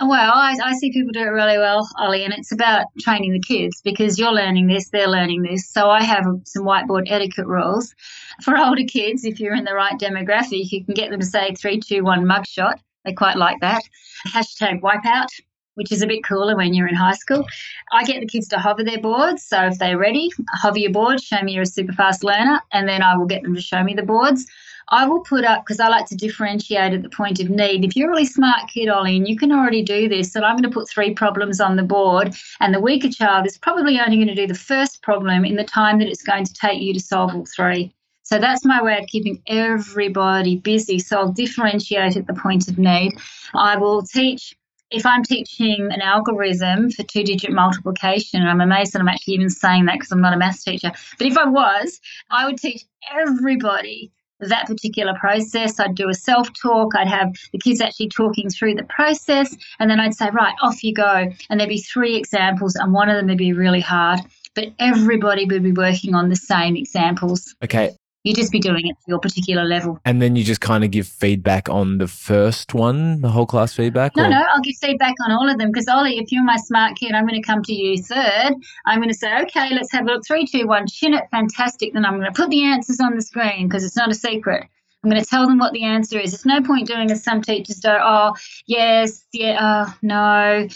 Well, I, I see people do it really well, Ollie, and it's about training the kids because you're learning this, they're learning this. So I have some whiteboard etiquette rules. For older kids, if you're in the right demographic, you can get them to say three, two, one mugshot. They quite like that. Hashtag wipeout, which is a bit cooler when you're in high school. I get the kids to hover their boards. So if they're ready, hover your board, show me you're a super fast learner, and then I will get them to show me the boards. I will put up because I like to differentiate at the point of need. If you're a really smart kid, Ollie, and you can already do this, then I'm going to put three problems on the board, and the weaker child is probably only going to do the first problem in the time that it's going to take you to solve all three. So that's my way of keeping everybody busy. So I'll differentiate at the point of need. I will teach if I'm teaching an algorithm for two digit multiplication, and I'm amazed that I'm actually even saying that because I'm not a maths teacher, but if I was, I would teach everybody that particular process. I'd do a self talk, I'd have the kids actually talking through the process, and then I'd say, right, off you go. And there'd be three examples, and one of them would be really hard, but everybody would be working on the same examples. Okay. You'd just be doing it to your particular level. And then you just kind of give feedback on the first one, the whole class feedback? No, or- no, I'll give feedback on all of them because Ollie, if you're my smart kid, I'm going to come to you third. I'm going to say, okay, let's have a look. Three, two, one, chin it, fantastic. Then I'm going to put the answers on the screen because it's not a secret. I'm going to tell them what the answer is. It's no point doing as some teachers do. Oh, yes, yeah, oh, no.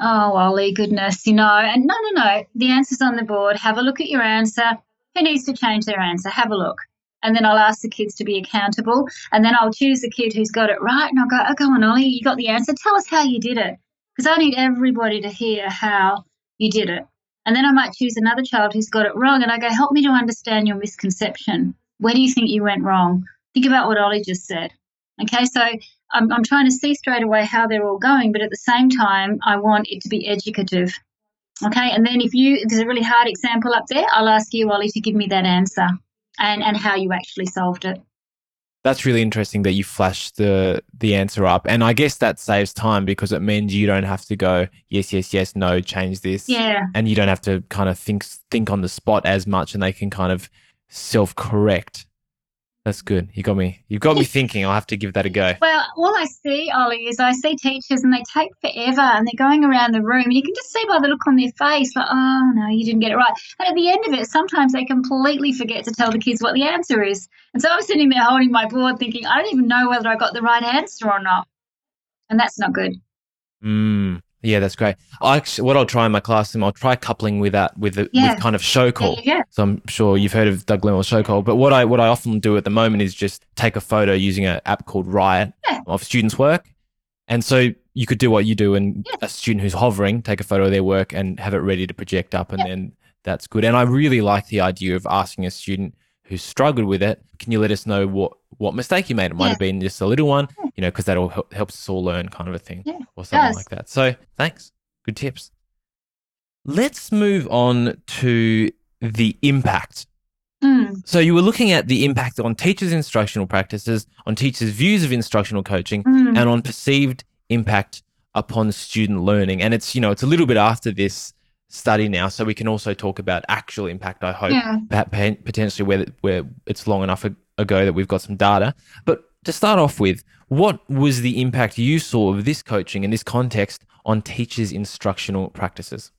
Oh, Ollie, goodness, you know. And no, no, no. The answer's on the board. Have a look at your answer. Who needs to change their answer? Have a look. And then I'll ask the kids to be accountable. And then I'll choose the kid who's got it right. And I'll go, oh, go on, Ollie, you got the answer. Tell us how you did it. Because I need everybody to hear how you did it. And then I might choose another child who's got it wrong. And I go, help me to understand your misconception. Where do you think you went wrong? Think about what Ollie just said. Okay, so I'm, I'm trying to see straight away how they're all going, but at the same time, I want it to be educative. Okay, and then if you if there's a really hard example up there, I'll ask you, Ollie, to give me that answer and, and how you actually solved it. That's really interesting that you flash the the answer up, and I guess that saves time because it means you don't have to go yes, yes, yes, no, change this, Yeah, and you don't have to kind of think think on the spot as much, and they can kind of self correct. That's good. You got me. You've got me thinking. I'll have to give that a go. Well, all I see, Ollie, is I see teachers and they take forever and they're going around the room and you can just see by the look on their face, like, oh, no, you didn't get it right. And at the end of it, sometimes they completely forget to tell the kids what the answer is. And so I'm sitting there holding my board thinking, I don't even know whether I got the right answer or not. And that's not good. Mm, yeah, that's great. I actually, what I'll try in my classroom, I'll try coupling with that with the, Yeah. with kind of show call. Yeah, So I'm sure you've heard of Doug Lemov's show call. But what I what I often do at the moment is just take a photo using an app called Riot Yeah. of students' work. And so you could do what you do and Yeah. a student who's hovering, take a photo of their work and have it ready to project up and then that's good. And I really like the idea of asking a student who's struggled with it, can you let us know what what mistake you made? It might Yeah. have been just a little one, you know, because that all hel- helps us all learn kind of a thing Yeah, or something like that. So thanks. Good tips. Let's move on to the impact. Mm, So you were looking at the impact on teachers' instructional practices, on teachers' views of instructional coaching, mm. and on perceived impact upon student learning. And it's, you know, it's a little bit after this study now, so we can also talk about actual impact, I hope, Yeah. potentially where, where it's long enough ago that we've got some data. But to start off with, what was the impact you saw of this coaching in this context on teachers' instructional practices?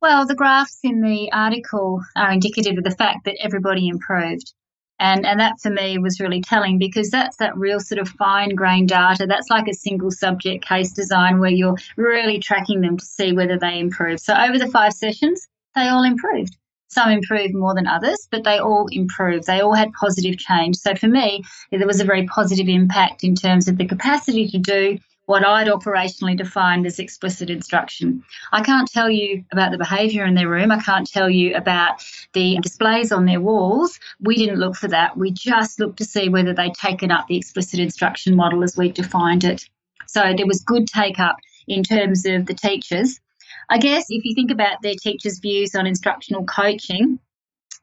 Well, the graphs in the article are indicative of the fact that everybody improved. And, and that for me was really telling because that's that real sort of fine grained data. That's like a single subject case design where you're really tracking them to see whether they improve. So over the five sessions, they all improved. Some improved more than others, but they all improved. They all had positive change. So for me, there was a very positive impact in terms of the capacity to do what I'd operationally defined as explicit instruction. I can't tell you about the behaviour in their room. I can't tell you about the displays on their walls. We didn't look for that. We just looked to see whether they'd taken up the explicit instruction model as we defined it. So there was good take up in terms of the teachers. I guess if you think about their teachers' views on instructional coaching,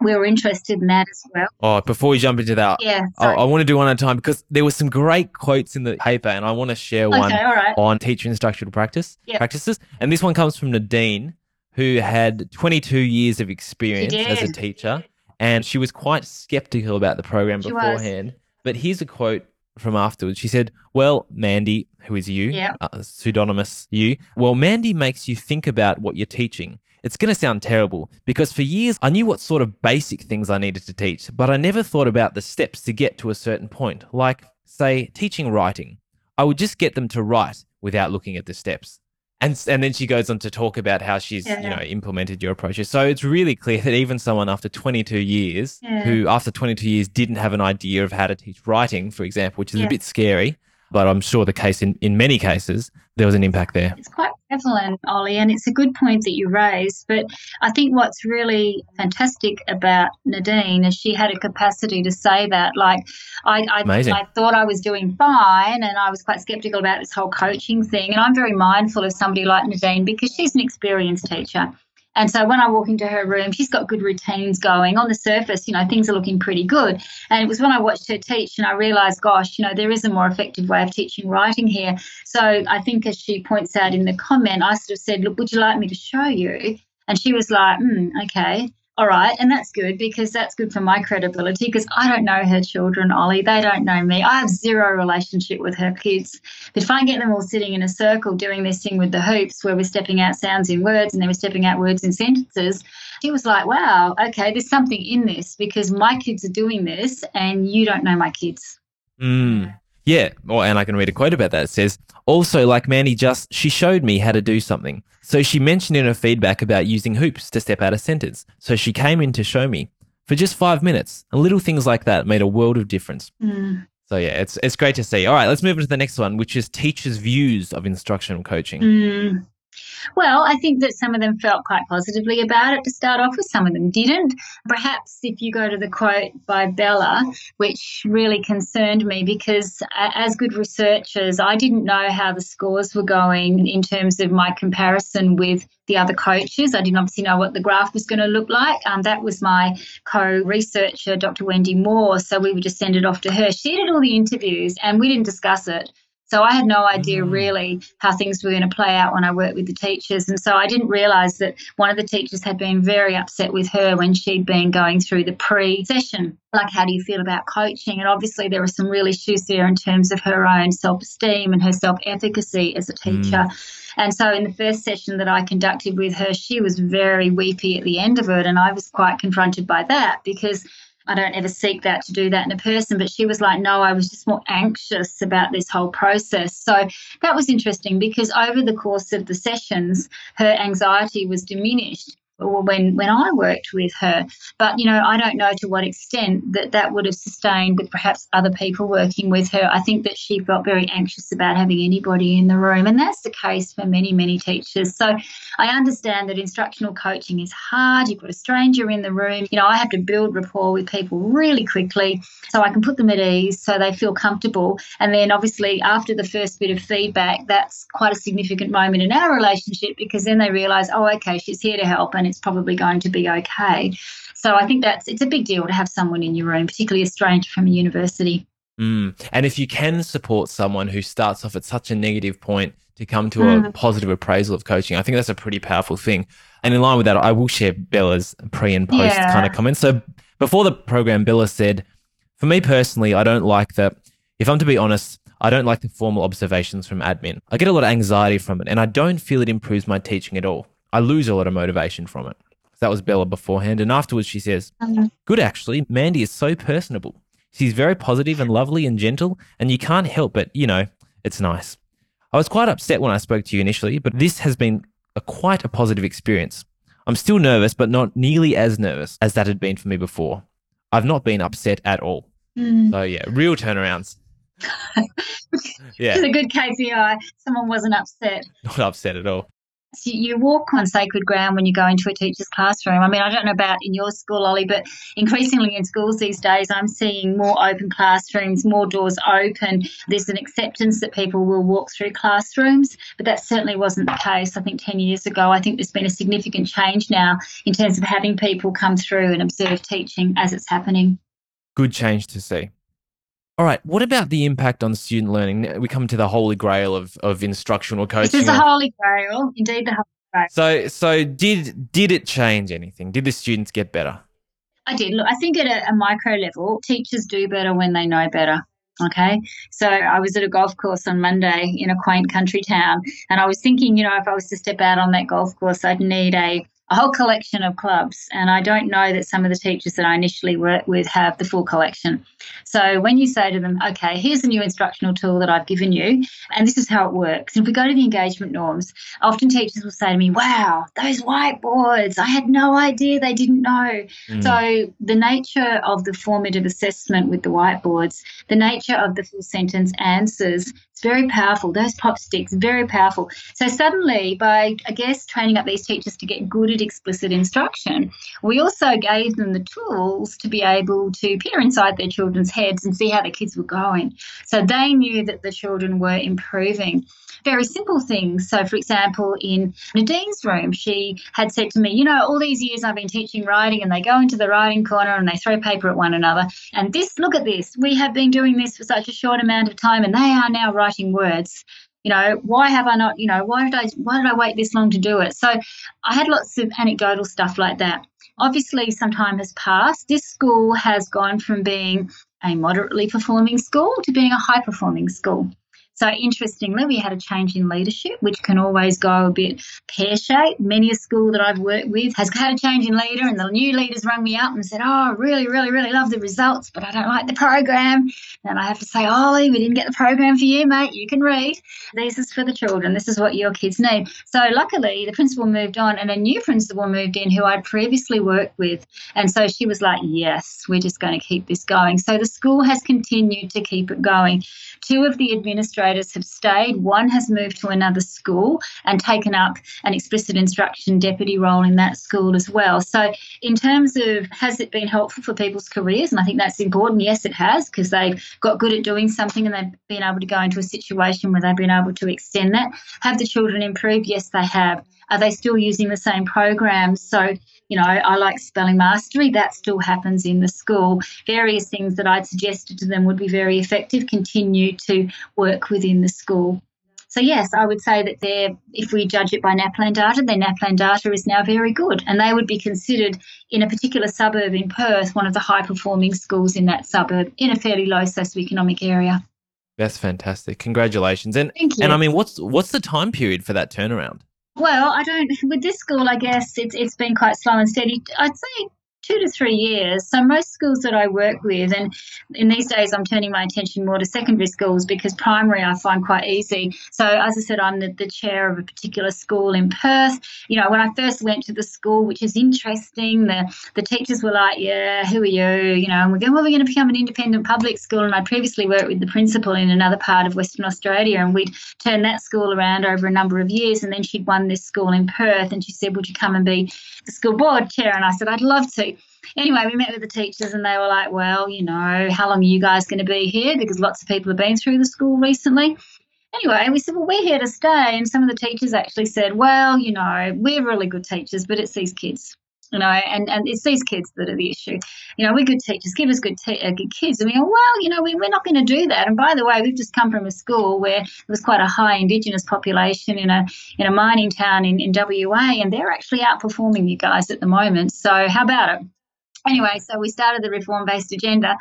we were interested in that as well. Oh, before we jump into that, Yeah. I, I want to do one at a time because there were some great quotes in the paper, and I want to share one okay, all right. on teacher instructional practice Yep. practices. And this one comes from Nadine, who had 22 years of experience as a teacher, and she was quite skeptical about the program She was. beforehand. But here's a quote from afterwards. She said, "Well, Mandy, who is you, Yep. uh, pseudonymous you, well, Mandy makes you think about what you're teaching." It's going to sound terrible because for years I knew what sort of basic things I needed to teach, but I never thought about the steps to get to a certain point. Like, say, teaching writing. I would just get them to write without looking at the steps. And, and then she goes on to talk about how she's you know implemented your approaches. So it's really clear that even someone after 22 years, Yeah. who after 22 years didn't have an idea of how to teach writing, for example, which is Yeah. a bit scary, but I'm sure the case in, in many cases there was an impact there. It's quite prevalent, Ollie, and it's a good point that you raised. But I think what's really fantastic about Nadine is she had a capacity to say that. Like, I, I, I thought I was doing fine, and I was quite skeptical about this whole coaching thing. And I'm very mindful of somebody like Nadine because she's an experienced teacher. And so when I walk into her room, she's got good routines going. On the surface, you know, things are looking pretty good. And it was when I watched her teach and I realized, gosh, you know, there is a more effective way of teaching writing here. So I think, as she points out in the comment, I sort of said, Look, would you like me to show you? And she was like, mm, Okay, all right. And that's good because that's good for my credibility because I don't know her children, Ollie. They don't know me. I have zero relationship with her kids. But if I get them all sitting in a circle doing this thing with the hoops where we're stepping out sounds in words and then we're stepping out words in sentences, she was like, Wow, okay, there's something in this because my kids are doing this and you don't know my kids. Mm. Yeah. Well, and I can read a quote about that. It says, also, like Mandy just, she showed me how to do something. So she mentioned in her feedback about using hoops to step out a sentence. So she came in to show me for just five minutes. And little things like that made a world of difference. Mm. So yeah, it's it's great to see. All right, let's move on to the next one, which is teachers' views of instructional coaching. Mm. Well, I think that some of them felt quite positively about it to start off with, some of them didn't. Perhaps if you go to the quote by Bella, which really concerned me because, as good researchers, I didn't know how the scores were going in terms of my comparison with the other coaches. I didn't obviously know what the graph was going to look like. Um, that was my co researcher, Dr. Wendy Moore. So we would just send it off to her. She did all the interviews and we didn't discuss it. So I had no idea Mm. really how things were going to play out when I worked with the teachers. And so I didn't realize that one of the teachers had been very upset with her when she'd been going through the pre session. Like, how do you feel about coaching? And obviously, there were some real issues there in terms of her own self esteem and her self efficacy as a teacher. And so, in the first session that I conducted with her, she was very weepy at the end of it. And I was quite confronted by that because I don't ever seek that to do that in a person, but she was like, no, I was just more anxious about this whole process. So that was interesting because over the course of the sessions, her anxiety was diminished when when I worked with her. But you know, I don't know to what extent that that would have sustained with perhaps other people working with her. I think that she felt very anxious about having anybody in the room, and that's the case for many many teachers. So I understand that instructional coaching is hard. You've got a stranger in the room. You know, I have to build rapport with people really quickly so I can put them at ease so they feel comfortable. And then obviously after the first bit of feedback, that's quite a significant moment in our relationship because then they realize, oh, okay, she's here to help and it's probably going to be okay. So I think that's it's a big deal to have someone in your room, particularly a stranger from a university. Mm. And if you can support someone who starts off at such a negative point to come to a Mm. positive appraisal of coaching, I think that's a pretty powerful thing. And in line with that, I will share Bella's pre and post Yeah. kind of comments. So before the program, Bella said, For me personally, I don't like that. if I'm to be honest, I don't like the formal observations from admin. I get a lot of anxiety from it, and I don't feel it improves my teaching at all. I lose a lot of motivation from it. That was Bella beforehand. And afterwards, she says, Mhm. Good, actually. Mandy is so personable. She's very positive and lovely and gentle, and you can't help but, you know, it's nice. I was quite upset when I spoke to you initially, but this has been a quite a positive experience. I'm still nervous, but not nearly as nervous as that had been for me before. I've not been upset at all. Mm. So, yeah, real turnarounds. Yeah, It's a good KPI. Someone wasn't upset. not upset at all. You walk on sacred ground when you go into a teacher's classroom. I mean, I don't know about in your school, Ollie, but increasingly in schools these days, I'm seeing more open classrooms, more doors open. There's an acceptance that people will walk through classrooms, but that certainly wasn't the case. I think 10 years ago, I think there's been a significant change now in terms of having people come through and observe teaching as it's happening. Good change to see. All right. What about the impact on student learning? We come to the holy grail of, of instructional coaching. This is the holy grail, indeed the holy grail. So, so did did it change anything? Did the students get better? I did. Look, I think at a, a micro level, teachers do better when they know better. Okay. So I was at a golf course on Monday in a quaint country town, and I was thinking, you know, if I was to step out on that golf course, I'd need a a whole collection of clubs. And I don't know that some of the teachers that I initially worked with have the full collection. So when you say to them, okay, here's a new instructional tool that I've given you, and this is how it works. And if we go to the engagement norms, often teachers will say to me, wow, those whiteboards, I had no idea they didn't know. Mm. So the nature of the formative assessment with the whiteboards, the nature of the full sentence answers, very powerful. Those pop sticks, very powerful. So suddenly, by I guess training up these teachers to get good at explicit instruction, we also gave them the tools to be able to peer inside their children's heads and see how the kids were going. So they knew that the children were improving very simple things. So, for example, in Nadine's room, she had said to me, You know, all these years I've been teaching writing, and they go into the writing corner and they throw paper at one another. And this, look at this, we have been doing this for such a short amount of time, and they are now writing words you know why have i not you know why did i why did i wait this long to do it? So i had lots of anecdotal stuff like that. Obviously some time has passed. This school has gone from being a moderately performing school to being a high performing school so interestingly, we had a change in leadership, which can always go a bit pear shaped. Many a school that I've worked with has had a change in leader, and the new leaders rung me up and said, "Oh, really, really, really love the results, but I don't like the program." And I have to say, "Ollie, we didn't get the program for you, mate. You can read. This is for the children. This is what your kids need." So luckily, the principal moved on, and a new principal moved in who I'd previously worked with, and so she was like, "Yes, we're just going to keep this going." So the school has continued to keep it going. Two of the administrators have stayed. One has moved to another school and taken up an explicit instruction deputy role in that school as well. So, in terms of has it been helpful for people's careers? And I think that's important. Yes, it has, because they've got good at doing something and they've been able to go into a situation where they've been able to extend that. Have the children improved? Yes, they have. Are they still using the same programs? So, you know, I like spelling mastery. That still happens in the school. Various things that I'd suggested to them would be very effective continue to work within the school. So yes, I would say that they're, if we judge it by NAPLAN data, their NAPLAN data is now very good, and they would be considered in a particular suburb in Perth one of the high performing schools in that suburb in a fairly low socioeconomic area. That's fantastic. Congratulations. And Thank you. and I mean what's what's the time period for that turnaround? Well, I don't. With this school, I guess it's it's been quite slow and steady. I'd say two to three years. So most schools that I work with, and in these days I'm turning my attention more to secondary schools because primary I find quite easy. So as I said, I'm the, the chair of a particular school in Perth. You know, when I first went to the school, which is interesting, the the teachers were like, "Yeah, who are you?" You know, and we're going, "Well, we're going to become an independent public school." And I previously worked with the principal in another part of Western Australia, and we'd turned that school around over a number of years. And then she'd won this school in Perth, and she said, "Would you come and be school board chair?" And I said, "I'd love to." anyway, we met with the teachers and they were like, well, you know, how long are you guys going to be here? Because lots of people have been through the school recently. Anyway, we said, well, we're here to stay. And some of the teachers actually said, well, you know, we're really good teachers, but it's these kids. You know, and, and it's these kids that are the issue. You know, we're good teachers, give us good, te- uh, good kids. And we go, well, you know, we, we're not going to do that. And by the way, we've just come from a school where there was quite a high Indigenous population in a in a mining town in, in WA, and they're actually outperforming you guys at the moment. So how about it? Anyway, so we started the reform based agenda.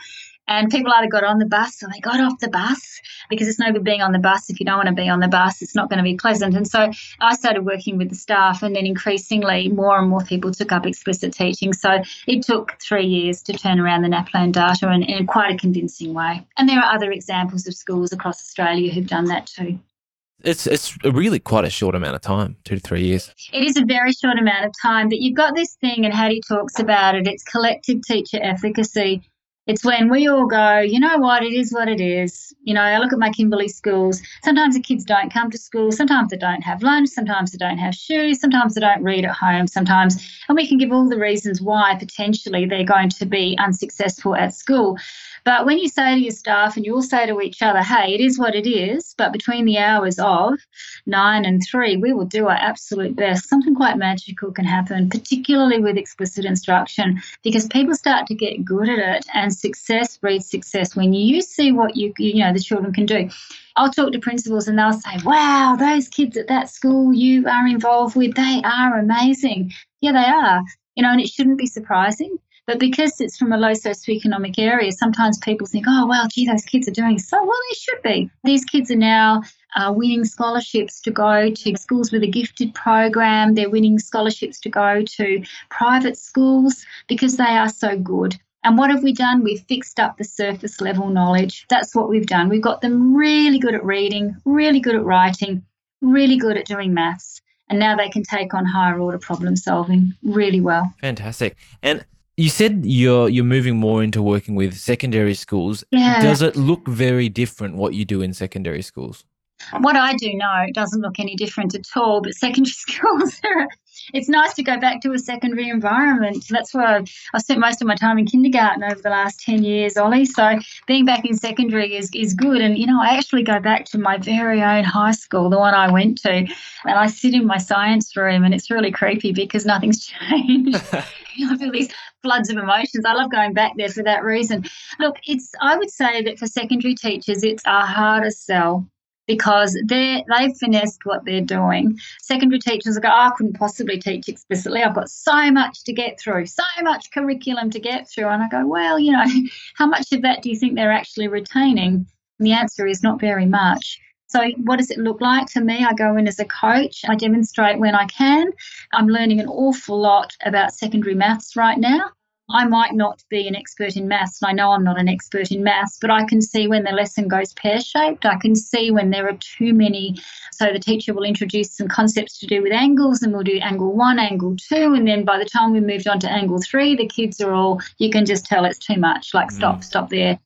And people either got on the bus or they got off the bus because it's no good being on the bus if you don't want to be on the bus. It's not going to be pleasant. And so I started working with the staff, and then increasingly more and more people took up explicit teaching. So it took three years to turn around the NAPLAN data in, in quite a convincing way. And there are other examples of schools across Australia who've done that too. It's it's really quite a short amount of time, two to three years. It is a very short amount of time, but you've got this thing, and Hattie talks about it. It's collective teacher efficacy. It's when we all go, you know what, it is what it is. You know, I look at my Kimberley schools. Sometimes the kids don't come to school. Sometimes they don't have lunch. Sometimes they don't have shoes. Sometimes they don't read at home. Sometimes, and we can give all the reasons why potentially they're going to be unsuccessful at school. But when you say to your staff and you all say to each other, hey, it is what it is, but between the hours of nine and three, we will do our absolute best. Something quite magical can happen, particularly with explicit instruction, because people start to get good at it and success breeds success when you see what you, you know, the children can do. I'll talk to principals and they'll say, wow, those kids at that school you are involved with, they are amazing. Yeah, they are. You know, and it shouldn't be surprising but because it's from a low socioeconomic area, sometimes people think, oh, well, gee, those kids are doing so well. They should be. These kids are now uh, winning scholarships to go to schools with a gifted program. They're winning scholarships to go to private schools because they are so good. And what have we done? We've fixed up the surface level knowledge. That's what we've done. We've got them really good at reading, really good at writing, really good at doing maths. And now they can take on higher order problem solving really well. Fantastic. And you said you're you're moving more into working with secondary schools. Yeah. Does it look very different what you do in secondary schools? What I do know doesn't look any different at all, but secondary schools, it's nice to go back to a secondary environment. That's where I've, I've spent most of my time in kindergarten over the last 10 years, Ollie. So being back in secondary is, is good. And, you know, I actually go back to my very own high school, the one I went to, and I sit in my science room and it's really creepy because nothing's changed. I feel these floods of emotions. I love going back there for that reason. Look, it's I would say that for secondary teachers, it's a harder sell because they they've finessed what they're doing. Secondary teachers go, oh, I couldn't possibly teach explicitly. I've got so much to get through, so much curriculum to get through. And I go, well, you know, how much of that do you think they're actually retaining? And the answer is not very much. So, what does it look like to me? I go in as a coach, I demonstrate when I can. I'm learning an awful lot about secondary maths right now. I might not be an expert in maths, and I know I'm not an expert in maths, but I can see when the lesson goes pear shaped. I can see when there are too many. So the teacher will introduce some concepts to do with angles, and we'll do angle one, angle two, and then by the time we moved on to angle three, the kids are all, you can just tell it's too much, like stop, mm. stop there.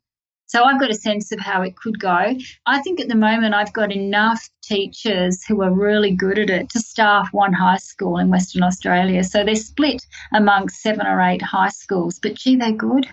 So I've got a sense of how it could go. I think at the moment I've got enough teachers who are really good at it to staff one high school in Western Australia. So they're split amongst seven or eight high schools, but gee, they're good.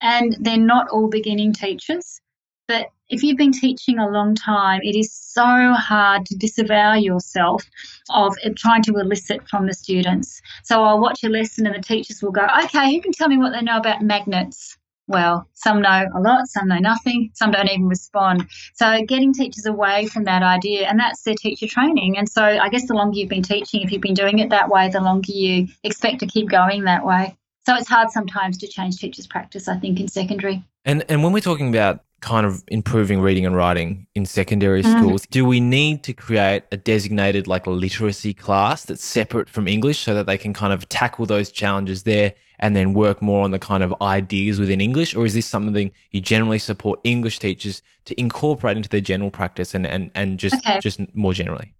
And they're not all beginning teachers. But if you've been teaching a long time, it is so hard to disavow yourself of trying to elicit from the students. So I'll watch a lesson and the teachers will go, okay, who can tell me what they know about magnets? Well. Some know a lot, some know nothing, some don't even respond. So getting teachers away from that idea, and that's their teacher training. And so I guess the longer you've been teaching, if you've been doing it that way, the longer you expect to keep going that way. So it's hard sometimes to change teachers' practice, I think, in secondary. And and when we're talking about kind of improving reading and writing in secondary mm. schools, do we need to create a designated like literacy class that's separate from English so that they can kind of tackle those challenges there and then work more on the kind of ideas within English? Or is this something you generally support English teachers to incorporate into their general practice and, and, and just, okay. just more generally?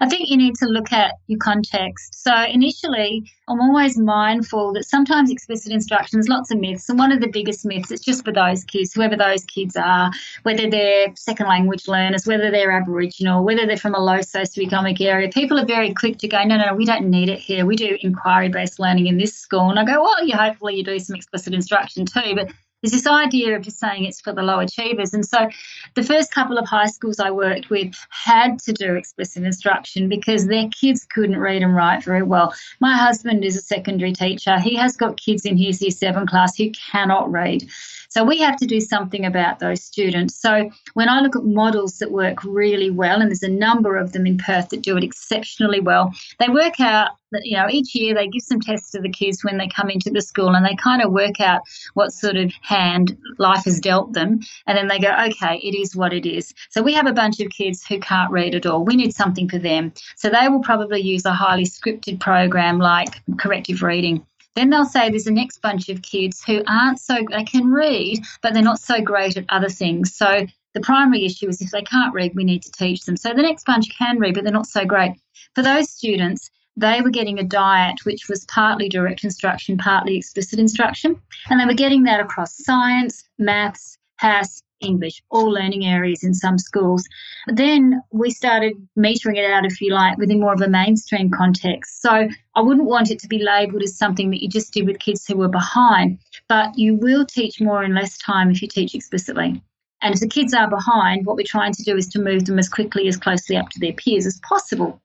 I think you need to look at your context. So, initially, I'm always mindful that sometimes explicit instruction is lots of myths. And one of the biggest myths, it's just for those kids, whoever those kids are, whether they're second language learners, whether they're Aboriginal, whether they're from a low socioeconomic area. People are very quick to go, no, no, we don't need it here. We do inquiry based learning in this school. And I go, well, you hopefully you do some explicit instruction too. But there's this idea of just saying it's for the low achievers. And so the first couple of high schools I worked with had to do explicit instruction because their kids couldn't read and write very well. My husband is a secondary teacher. He has got kids in his year seven class who cannot read. So we have to do something about those students. So when I look at models that work really well, and there's a number of them in Perth that do it exceptionally well, they work out you know, each year they give some tests to the kids when they come into the school and they kind of work out what sort of hand life has dealt them. And then they go, okay, it is what it is. So we have a bunch of kids who can't read at all. We need something for them. So they will probably use a highly scripted program like corrective reading. Then they'll say there's a next bunch of kids who aren't so, they can read, but they're not so great at other things. So the primary issue is if they can't read, we need to teach them. So the next bunch can read, but they're not so great. For those students, they were getting a diet which was partly direct instruction, partly explicit instruction. And they were getting that across science, maths, HASS, English, all learning areas in some schools. Then we started metering it out, if you like, within more of a mainstream context. So I wouldn't want it to be labelled as something that you just did with kids who were behind, but you will teach more in less time if you teach explicitly. And if the kids are behind, what we're trying to do is to move them as quickly, as closely up to their peers as possible.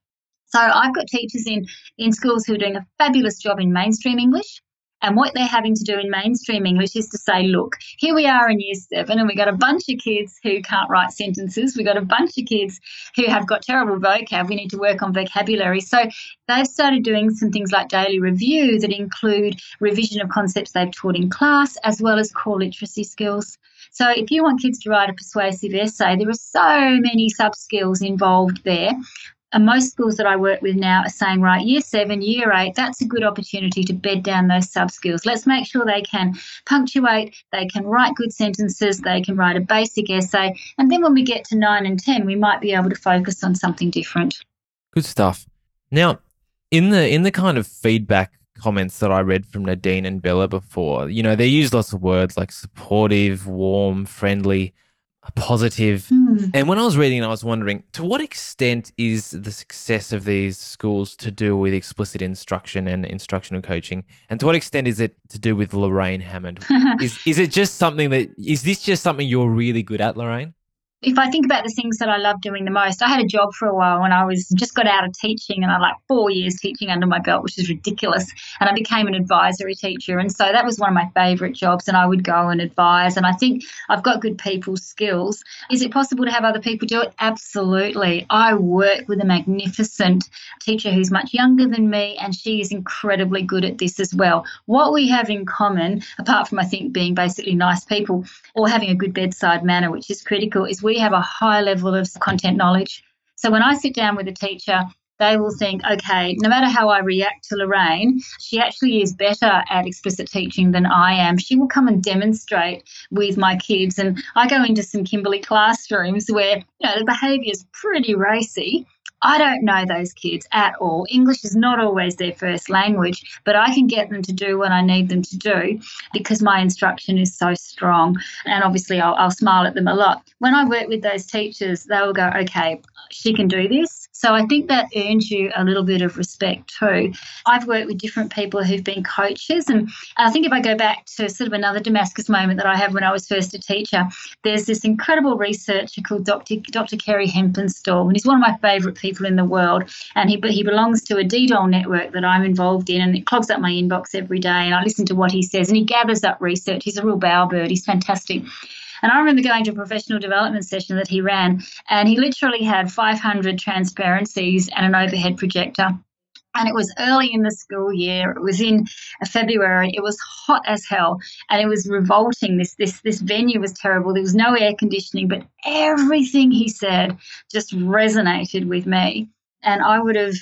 So I've got teachers in, in schools who are doing a fabulous job in mainstream English. And what they're having to do in mainstream English is to say, look, here we are in year seven, and we've got a bunch of kids who can't write sentences. We've got a bunch of kids who have got terrible vocab. We need to work on vocabulary. So they've started doing some things like daily review that include revision of concepts they've taught in class, as well as core literacy skills. So if you want kids to write a persuasive essay, there are so many sub skills involved there. And most schools that I work with now are saying, right, year seven, year eight, that's a good opportunity to bed down those sub skills. Let's make sure they can punctuate, they can write good sentences, they can write a basic essay. And then when we get to nine and 10, we might be able to focus on something different. Good stuff. Now, in the in the kind of feedback comments that I read from Nadine and Bella before, you know, they use lots of words like supportive, warm, friendly positive. Mm. And when I was reading, I was wondering to what extent is the success of these schools to do with explicit instruction and instructional coaching, and to what extent is it to do with Lorraine Hammond? is is it just something that is this just something you're really good at, Lorraine? If I think about the things that I love doing the most, I had a job for a while when I was just got out of teaching and I like four years teaching under my belt, which is ridiculous. And I became an advisory teacher. And so that was one of my favorite jobs. And I would go and advise. And I think I've got good people skills. Is it possible to have other people do it? Absolutely. I work with a magnificent teacher who's much younger than me, and she is incredibly good at this as well. What we have in common, apart from I think being basically nice people or having a good bedside manner, which is critical, is we have a high level of content knowledge. So when I sit down with a teacher, they will think, okay, no matter how I react to Lorraine, she actually is better at explicit teaching than I am. She will come and demonstrate with my kids. And I go into some Kimberley classrooms where, you know, the behaviour is pretty racy. I don't know those kids at all. English is not always their first language, but I can get them to do what I need them to do because my instruction is so strong. And obviously, I'll, I'll smile at them a lot. When I work with those teachers, they will go, okay, she can do this. So I think that earns you a little bit of respect too. I've worked with different people who've been coaches, and I think if I go back to sort of another Damascus moment that I had when I was first a teacher, there's this incredible researcher called Dr. Dr. Kerry Hempenstall, and he's one of my favourite people in the world. And he he belongs to a DDOLL network that I'm involved in, and it clogs up my inbox every day. And I listen to what he says, and he gathers up research. He's a real bowerbird. He's fantastic. And I remember going to a professional development session that he ran, and he literally had 500 transparencies and an overhead projector. And it was early in the school year. It was in uh, February. It was hot as hell, and it was revolting. This this this venue was terrible. There was no air conditioning, but everything he said just resonated with me. And I would have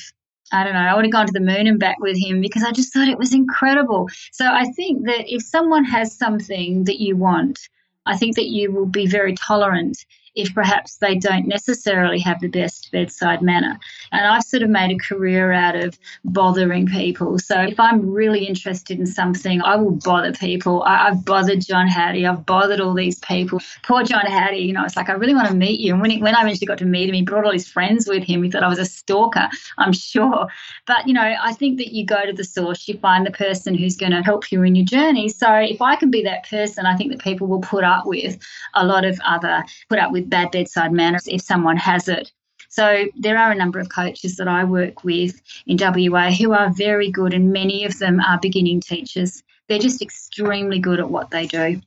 I don't know, I would have gone to the moon and back with him because I just thought it was incredible. So I think that if someone has something that you want, I think that you will be very tolerant if perhaps they don't necessarily have the best bedside manner. And I've sort of made a career out of bothering people. So if I'm really interested in something, I will bother people. I, have bothered John Hattie. I've bothered all these people. Poor John Hattie, you know, it's like, I really want to meet you. And when, he, when I eventually got to meet him, he brought all his friends with him. He thought I was a stalker, I'm sure. But, you know, I think that you go to the source, you find the person who's going to help you in your journey. So if I can be that person, I think that people will put up with a lot of other, put up with bad bedside manners if someone has it. So there are a number of coaches that I work with in WA who are very good, and many of them are beginning teachers. They're just extremely good at what they do.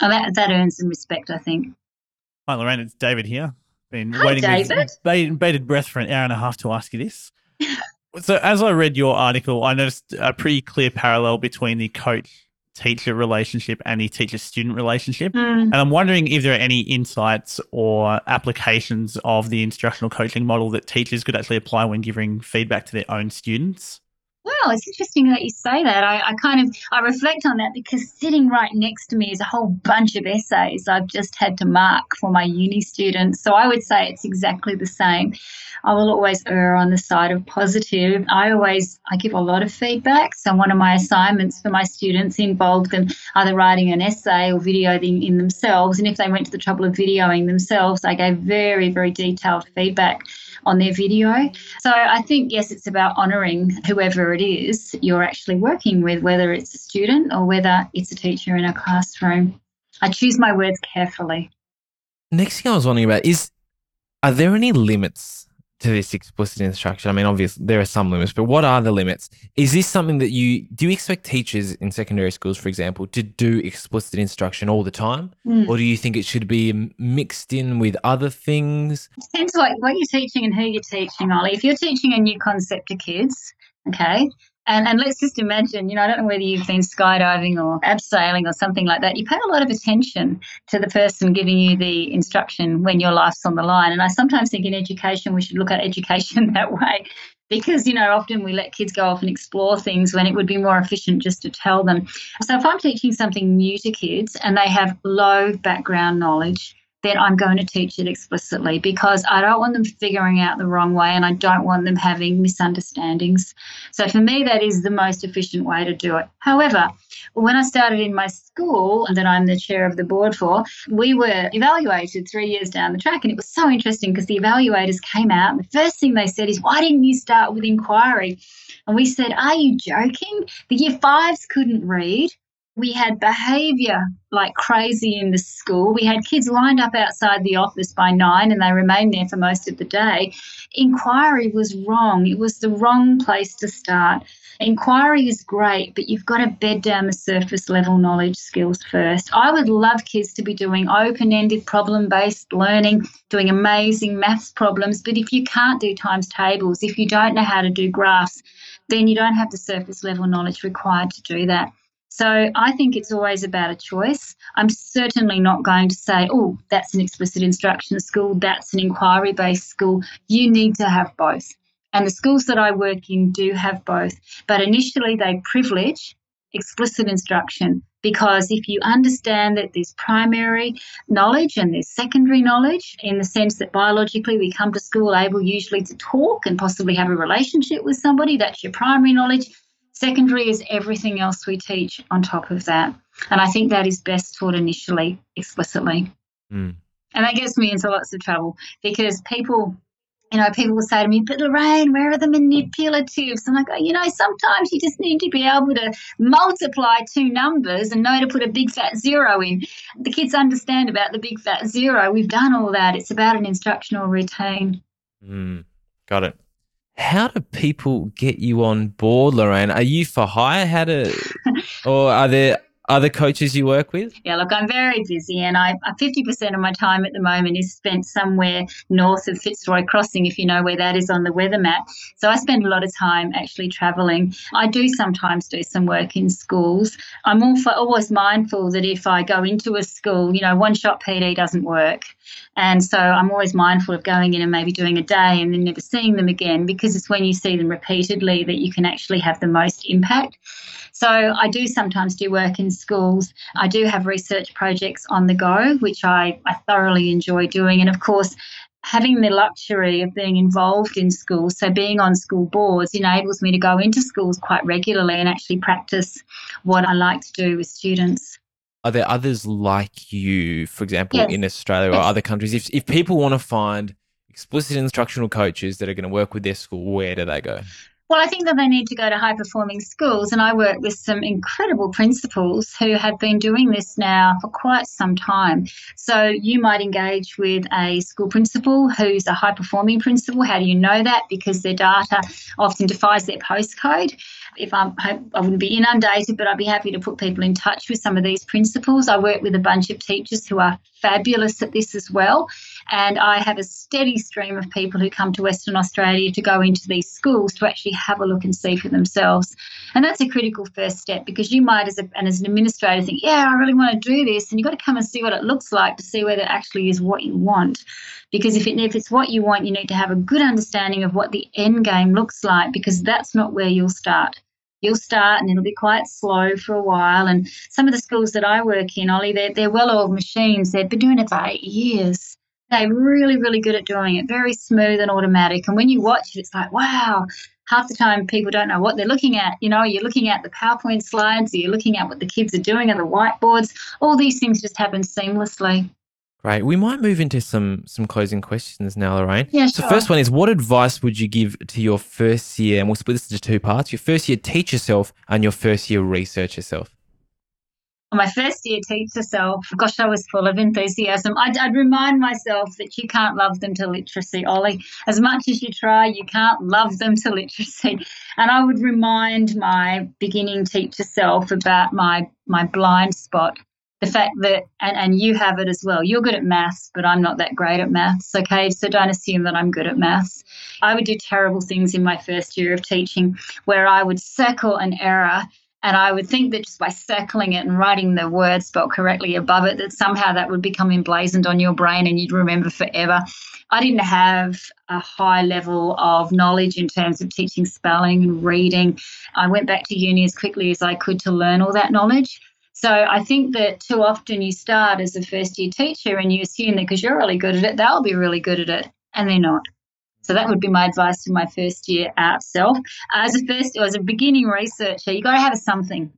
And that, that earns them respect, I think. Hi, Lorraine. It's David here. Been Hi, waiting David. with bated breath for an hour and a half to ask you this. so, as I read your article, I noticed a pretty clear parallel between the coach teacher relationship and the teacher student relationship. Mm. And I'm wondering if there are any insights or applications of the instructional coaching model that teachers could actually apply when giving feedback to their own students. Well, it's interesting that you say that. I, I, kind of I reflect on that because sitting right next to me is a whole bunch of essays I've just had to mark for my uni students. So I would say it's exactly the same. I will always err on the side of positive. I always I give a lot of feedback. So one of my assignments for my students involved them either writing an essay or videoing in themselves. And if they went to the trouble of videoing themselves, I gave very, very detailed feedback on their video. So I think, yes, it's about honouring whoever it is you're actually working with, whether it's a student or whether it's a teacher in a classroom. I choose my words carefully. Next thing I was wondering about is are there any limits to this explicit instruction? I mean, obviously there are some limits, but what are the limits? Is this something that you do you expect teachers in secondary schools, for example, to do explicit instruction all the time? Mm. Or do you think it should be mixed in with other things? It depends what, what you're teaching and who you're teaching, Ollie. If you're teaching a new concept to kids, okay, and, and let's just imagine, you know, I don't know whether you've been skydiving or abseiling or something like that. You pay a lot of attention to the person giving you the instruction when your life's on the line. And I sometimes think in education, we should look at education that way because, you know, often we let kids go off and explore things when it would be more efficient just to tell them. So if I'm teaching something new to kids and they have low background knowledge, then I'm going to teach it explicitly because I don't want them figuring out the wrong way and I don't want them having misunderstandings. So for me, that is the most efficient way to do it. However, when I started in my school that I'm the chair of the board for, we were evaluated three years down the track. And it was so interesting because the evaluators came out and the first thing they said is, Why didn't you start with inquiry? And we said, Are you joking? The year fives couldn't read. We had behavior like crazy in the school. We had kids lined up outside the office by nine and they remained there for most of the day. Inquiry was wrong. It was the wrong place to start. Inquiry is great, but you've got to bed down the surface level knowledge skills first. I would love kids to be doing open ended problem based learning, doing amazing maths problems, but if you can't do times tables, if you don't know how to do graphs, then you don't have the surface level knowledge required to do that. So I think it's always about a choice. I'm certainly not going to say, oh, that's an explicit instruction school, that's an inquiry based school. You need to have both. And the schools that I work in do have both. But initially, they privilege explicit instruction because if you understand that there's primary knowledge and there's secondary knowledge in the sense that biologically we come to school able usually to talk and possibly have a relationship with somebody, that's your primary knowledge. Secondary is everything else we teach on top of that. And I think that is best taught initially, explicitly. Mm. And that gets me into lots of trouble because people, you know, people will say to me, but Lorraine, where are the manipulatives? And I go, you know, sometimes you just need to be able to multiply two numbers and know to put a big fat zero in. The kids understand about the big fat zero. We've done all that. It's about an instructional routine. Mm. Got it. How do people get you on board, Lorraine? Are you for hire? How to, or are there other coaches you work with? Yeah, look, I'm very busy, and I uh, 50% of my time at the moment is spent somewhere north of Fitzroy Crossing, if you know where that is on the weather map. So I spend a lot of time actually travelling. I do sometimes do some work in schools. I'm always mindful that if I go into a school, you know, one shot PD doesn't work. And so I'm always mindful of going in and maybe doing a day and then never seeing them again because it's when you see them repeatedly that you can actually have the most impact. So I do sometimes do work in schools. I do have research projects on the go, which I, I thoroughly enjoy doing. And of course, having the luxury of being involved in schools, so being on school boards, enables me to go into schools quite regularly and actually practice what I like to do with students. Are there others like you, for example, yes. in Australia or yes. other countries? If, if people want to find explicit instructional coaches that are going to work with their school, where do they go? Well, I think that they need to go to high performing schools. And I work with some incredible principals who have been doing this now for quite some time. So you might engage with a school principal who's a high performing principal. How do you know that? Because their data often defies their postcode. If I'm, I wouldn't be inundated, but I'd be happy to put people in touch with some of these principals. I work with a bunch of teachers who are fabulous at this as well. And I have a steady stream of people who come to Western Australia to go into these schools to actually have a look and see for themselves. And that's a critical first step because you might, as, a, and as an administrator, think, yeah, I really want to do this. And you've got to come and see what it looks like to see whether it actually is what you want. Because if, it, if it's what you want, you need to have a good understanding of what the end game looks like, because that's not where you'll start. You'll start and it'll be quite slow for a while. And some of the schools that I work in, Ollie, they're, they're well oiled machines. They've been doing it for eight years. They're really, really good at doing it, very smooth and automatic. And when you watch it, it's like, wow, half the time people don't know what they're looking at. You know, you're looking at the PowerPoint slides, you're looking at what the kids are doing on the whiteboards. All these things just happen seamlessly. Great. We might move into some some closing questions now, Lorraine. Yeah, So first one is what advice would you give to your first year, and we'll split this into two parts, your first year teacher self and your first year researcher self. My first year teacher self, gosh, I was full of enthusiasm. I'd, I'd remind myself that you can't love them to literacy, Ollie. As much as you try, you can't love them to literacy. And I would remind my beginning teacher self about my my blind spot. The fact that, and, and you have it as well, you're good at maths, but I'm not that great at maths, okay? So don't assume that I'm good at maths. I would do terrible things in my first year of teaching where I would circle an error and I would think that just by circling it and writing the word spelled correctly above it, that somehow that would become emblazoned on your brain and you'd remember forever. I didn't have a high level of knowledge in terms of teaching spelling and reading. I went back to uni as quickly as I could to learn all that knowledge. So I think that too often you start as a first year teacher and you assume that because you're really good at it, they'll be really good at it, and they're not. So that would be my advice to my first year out self. Uh, as a first, as a beginning researcher, you got to have a something.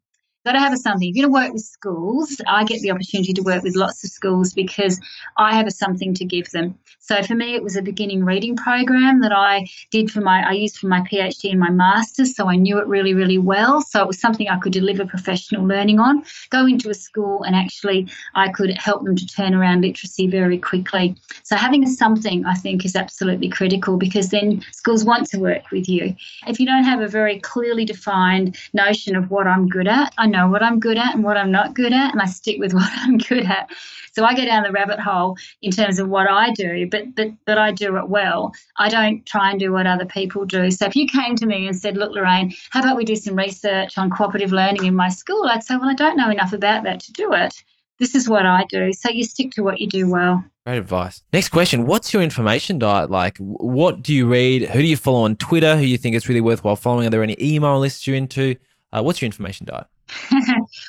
Got to have a something. If you're going to work with schools, I get the opportunity to work with lots of schools because I have a something to give them. So for me, it was a beginning reading program that I did for my, I used for my PhD and my master's. So I knew it really, really well. So it was something I could deliver professional learning on. Go into a school and actually I could help them to turn around literacy very quickly. So having a something, I think, is absolutely critical because then schools want to work with you. If you don't have a very clearly defined notion of what I'm good at, I know what I'm good at and what I'm not good at, and I stick with what I'm good at. So I go down the rabbit hole in terms of what I do, but but but I do it well. I don't try and do what other people do. So if you came to me and said, "Look, Lorraine, how about we do some research on cooperative learning in my school?" I'd say, "Well, I don't know enough about that to do it. This is what I do." So you stick to what you do well. Great advice. Next question. What's your information diet like? What do you read? Who do you follow on Twitter? Who you think is really worthwhile following? Are there any email lists you're into? Uh, what's your information diet?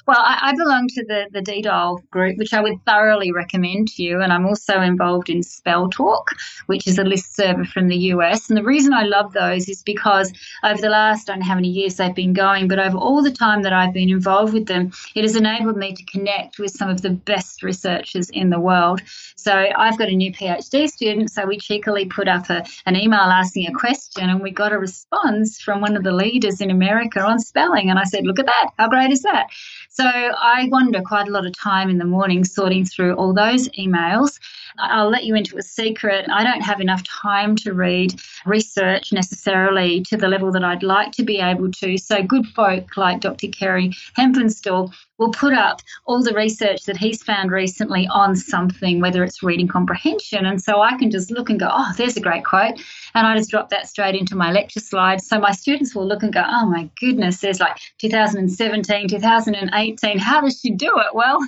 well, I, I belong to the, the DDOLL group, which I would thoroughly recommend to you. And I'm also involved in Spell Talk, which is a list server from the US. And the reason I love those is because over the last, I don't know how many years they've been going, but over all the time that I've been involved with them, it has enabled me to connect with some of the best researchers in the world. So I've got a new PhD student, so we cheekily put up a, an email asking a question, and we got a response from one of the leaders in America on spelling. And I said, Look at that. How great that? So I wander quite a lot of time in the morning sorting through all those emails. I'll let you into a secret. I don't have enough time to read research necessarily to the level that I'd like to be able to. So, good folk like Dr. Kerry Hempenstall will put up all the research that he's found recently on something, whether it's reading comprehension. And so I can just look and go, oh, there's a great quote. And I just drop that straight into my lecture slides. So my students will look and go, oh my goodness, there's like 2017, 2018. How does she do it? Well,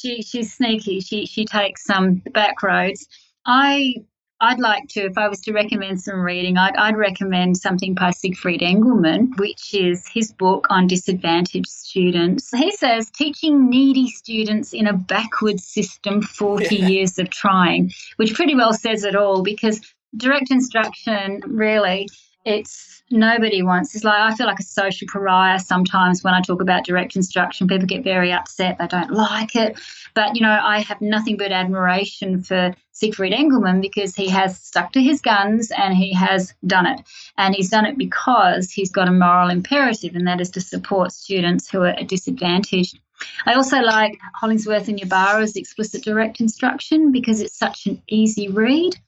she she's sneaky. She she takes um, some back roads. I I'd like to, if I was to recommend some reading, I'd, I'd recommend something by Siegfried Engelmann, which is his book on disadvantaged students. He says teaching needy students in a backward system, 40 years of trying, which pretty well says it all because direct instruction really it's nobody wants it's like i feel like a social pariah sometimes when i talk about direct instruction. People get very upset they don't like it. But you know i have nothing but admiration for siegfried engelmann because he has stuck to his guns and he has done it. And he's done it because he's got a moral imperative and that is to support students who are disadvantaged. I also like Hollingsworth and Ybarra's explicit direct instruction because it's such an easy read.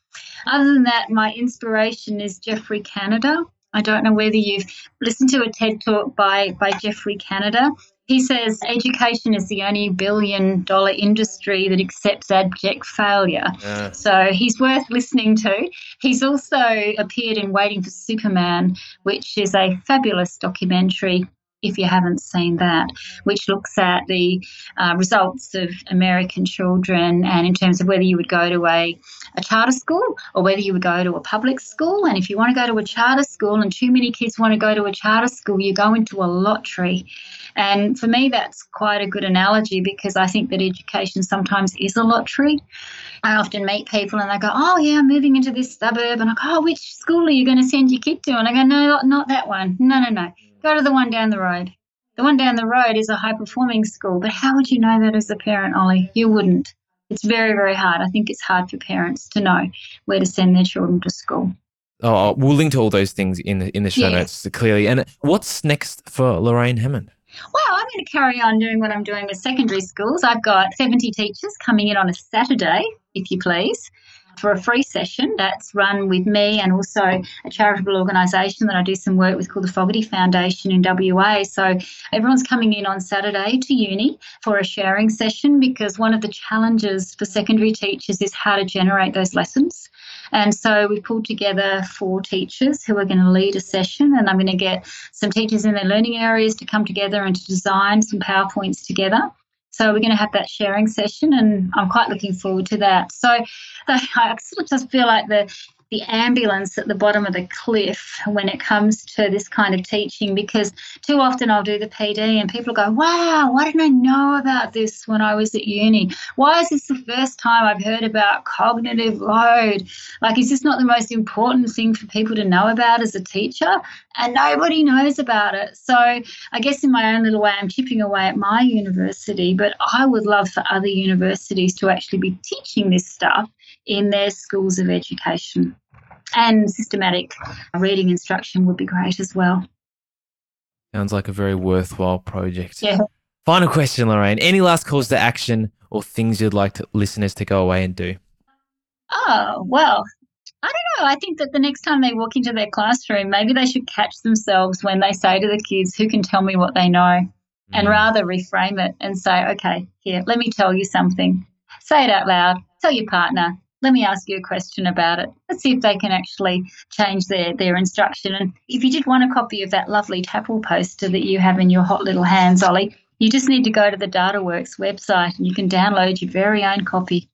Other than that, my inspiration is Geoffrey Canada. I don't know whether you've listened to a TED talk by, by Geoffrey Canada. He says education is the only billion dollar industry that accepts abject failure. Uh, So he's worth listening to. He's also appeared in Waiting for Superman, which is a fabulous documentary if you haven't seen that, which looks at the uh, results of American children and in terms of whether you would go to a, a charter school or whether you would go to a public school. And if you want to go to a charter school and too many kids want to go to a charter school, you go into a lottery. And for me, that's quite a good analogy because I think that education sometimes is a lottery. I often meet people and they go, Oh, yeah, I'm moving into this suburb. And I go, Oh, which school are you going to send your kid to? And I go, No, not that one. No, no, no. Go to the one down the road. The one down the road is a high performing school, but how would you know that as a parent, Ollie? You wouldn't. It's very, very hard. I think it's hard for parents to know where to send their children to school. Oh, oh we'll link to all those things in the in the show notes clearly. And what's next for Lorraine Hammond? Well, I'm going to carry on doing what I'm doing with secondary schools. I've got 70 teachers coming in on a Saturday, if you please, for a free session that's run with me and also a charitable organisation that I do some work with called the Fogarty Foundation in WA. So everyone's coming in on Saturday to uni for a sharing session because one of the challenges for secondary teachers is how to generate those lessons. And so we pulled together four teachers who are going to lead a session, and I'm going to get some teachers in their learning areas to come together and to design some PowerPoints together. So we're going to have that sharing session, and I'm quite looking forward to that. So I sort of just feel like the the ambulance at the bottom of the cliff when it comes to this kind of teaching because too often I'll do the PD and people go, Wow, why didn't I know about this when I was at uni? Why is this the first time I've heard about cognitive load? Like, is this not the most important thing for people to know about as a teacher? And nobody knows about it. So, I guess in my own little way, I'm chipping away at my university, but I would love for other universities to actually be teaching this stuff in their schools of education. And systematic reading instruction would be great as well. Sounds like a very worthwhile project. Yeah. Final question, Lorraine. Any last calls to action or things you'd like to, listeners to go away and do? Oh, well, I don't know. I think that the next time they walk into their classroom, maybe they should catch themselves when they say to the kids, Who can tell me what they know? And Mm. rather reframe it and say, Okay, here, let me tell you something. Say it out loud. Tell your partner. Let me ask you a question about it. Let's see if they can actually change their, their instruction. And if you did want a copy of that lovely TAPPLE poster that you have in your hot little hands, Ollie, you just need to go to the DataWorks website and you can download your very own copy.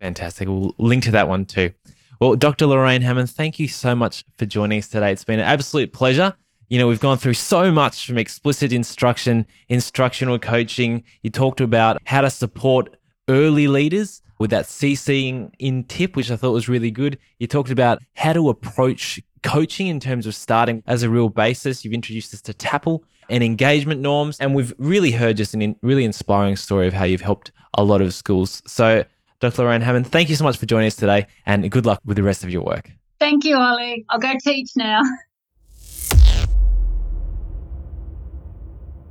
Fantastic. We'll link to that one too. Well, Dr. Lorraine Hammond, thank you so much for joining us today. It's been an absolute pleasure. You know, we've gone through so much from explicit instruction, instructional coaching. You talked about how to support early leaders with that CCing in tip, which I thought was really good. You talked about how to approach coaching in terms of starting as a real basis. You've introduced us to TAPPLE and engagement norms. And we've really heard just a in, really inspiring story of how you've helped a lot of schools. So, Dr. Lorraine Hammond, thank you so much for joining us today and good luck with the rest of your work. Thank you, Ollie. I'll go teach now.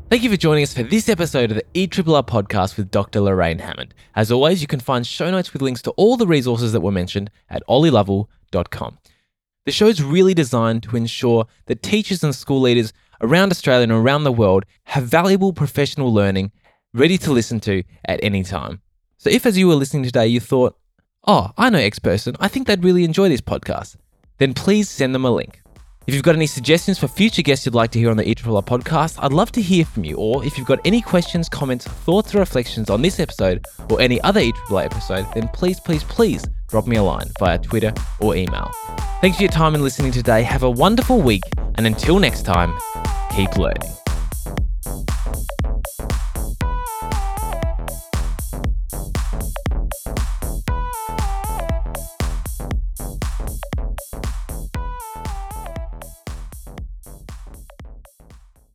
Thank you for joining us for this episode of the ERRR podcast with Dr. Lorraine Hammond. As always, you can find show notes with links to all the resources that were mentioned at ollielovell.com. The show is really designed to ensure that teachers and school leaders around Australia and around the world have valuable professional learning ready to listen to at any time. So if as you were listening today you thought, oh, I know X person, I think they'd really enjoy this podcast, then please send them a link. If you've got any suggestions for future guests you'd like to hear on the ERRR podcast, I'd love to hear from you. Or if you've got any questions, comments, thoughts, or reflections on this episode or any other ERRR episode, then please, please, please drop me a line via Twitter or email. Thanks for your time and listening today. Have a wonderful week, and until next time, keep learning.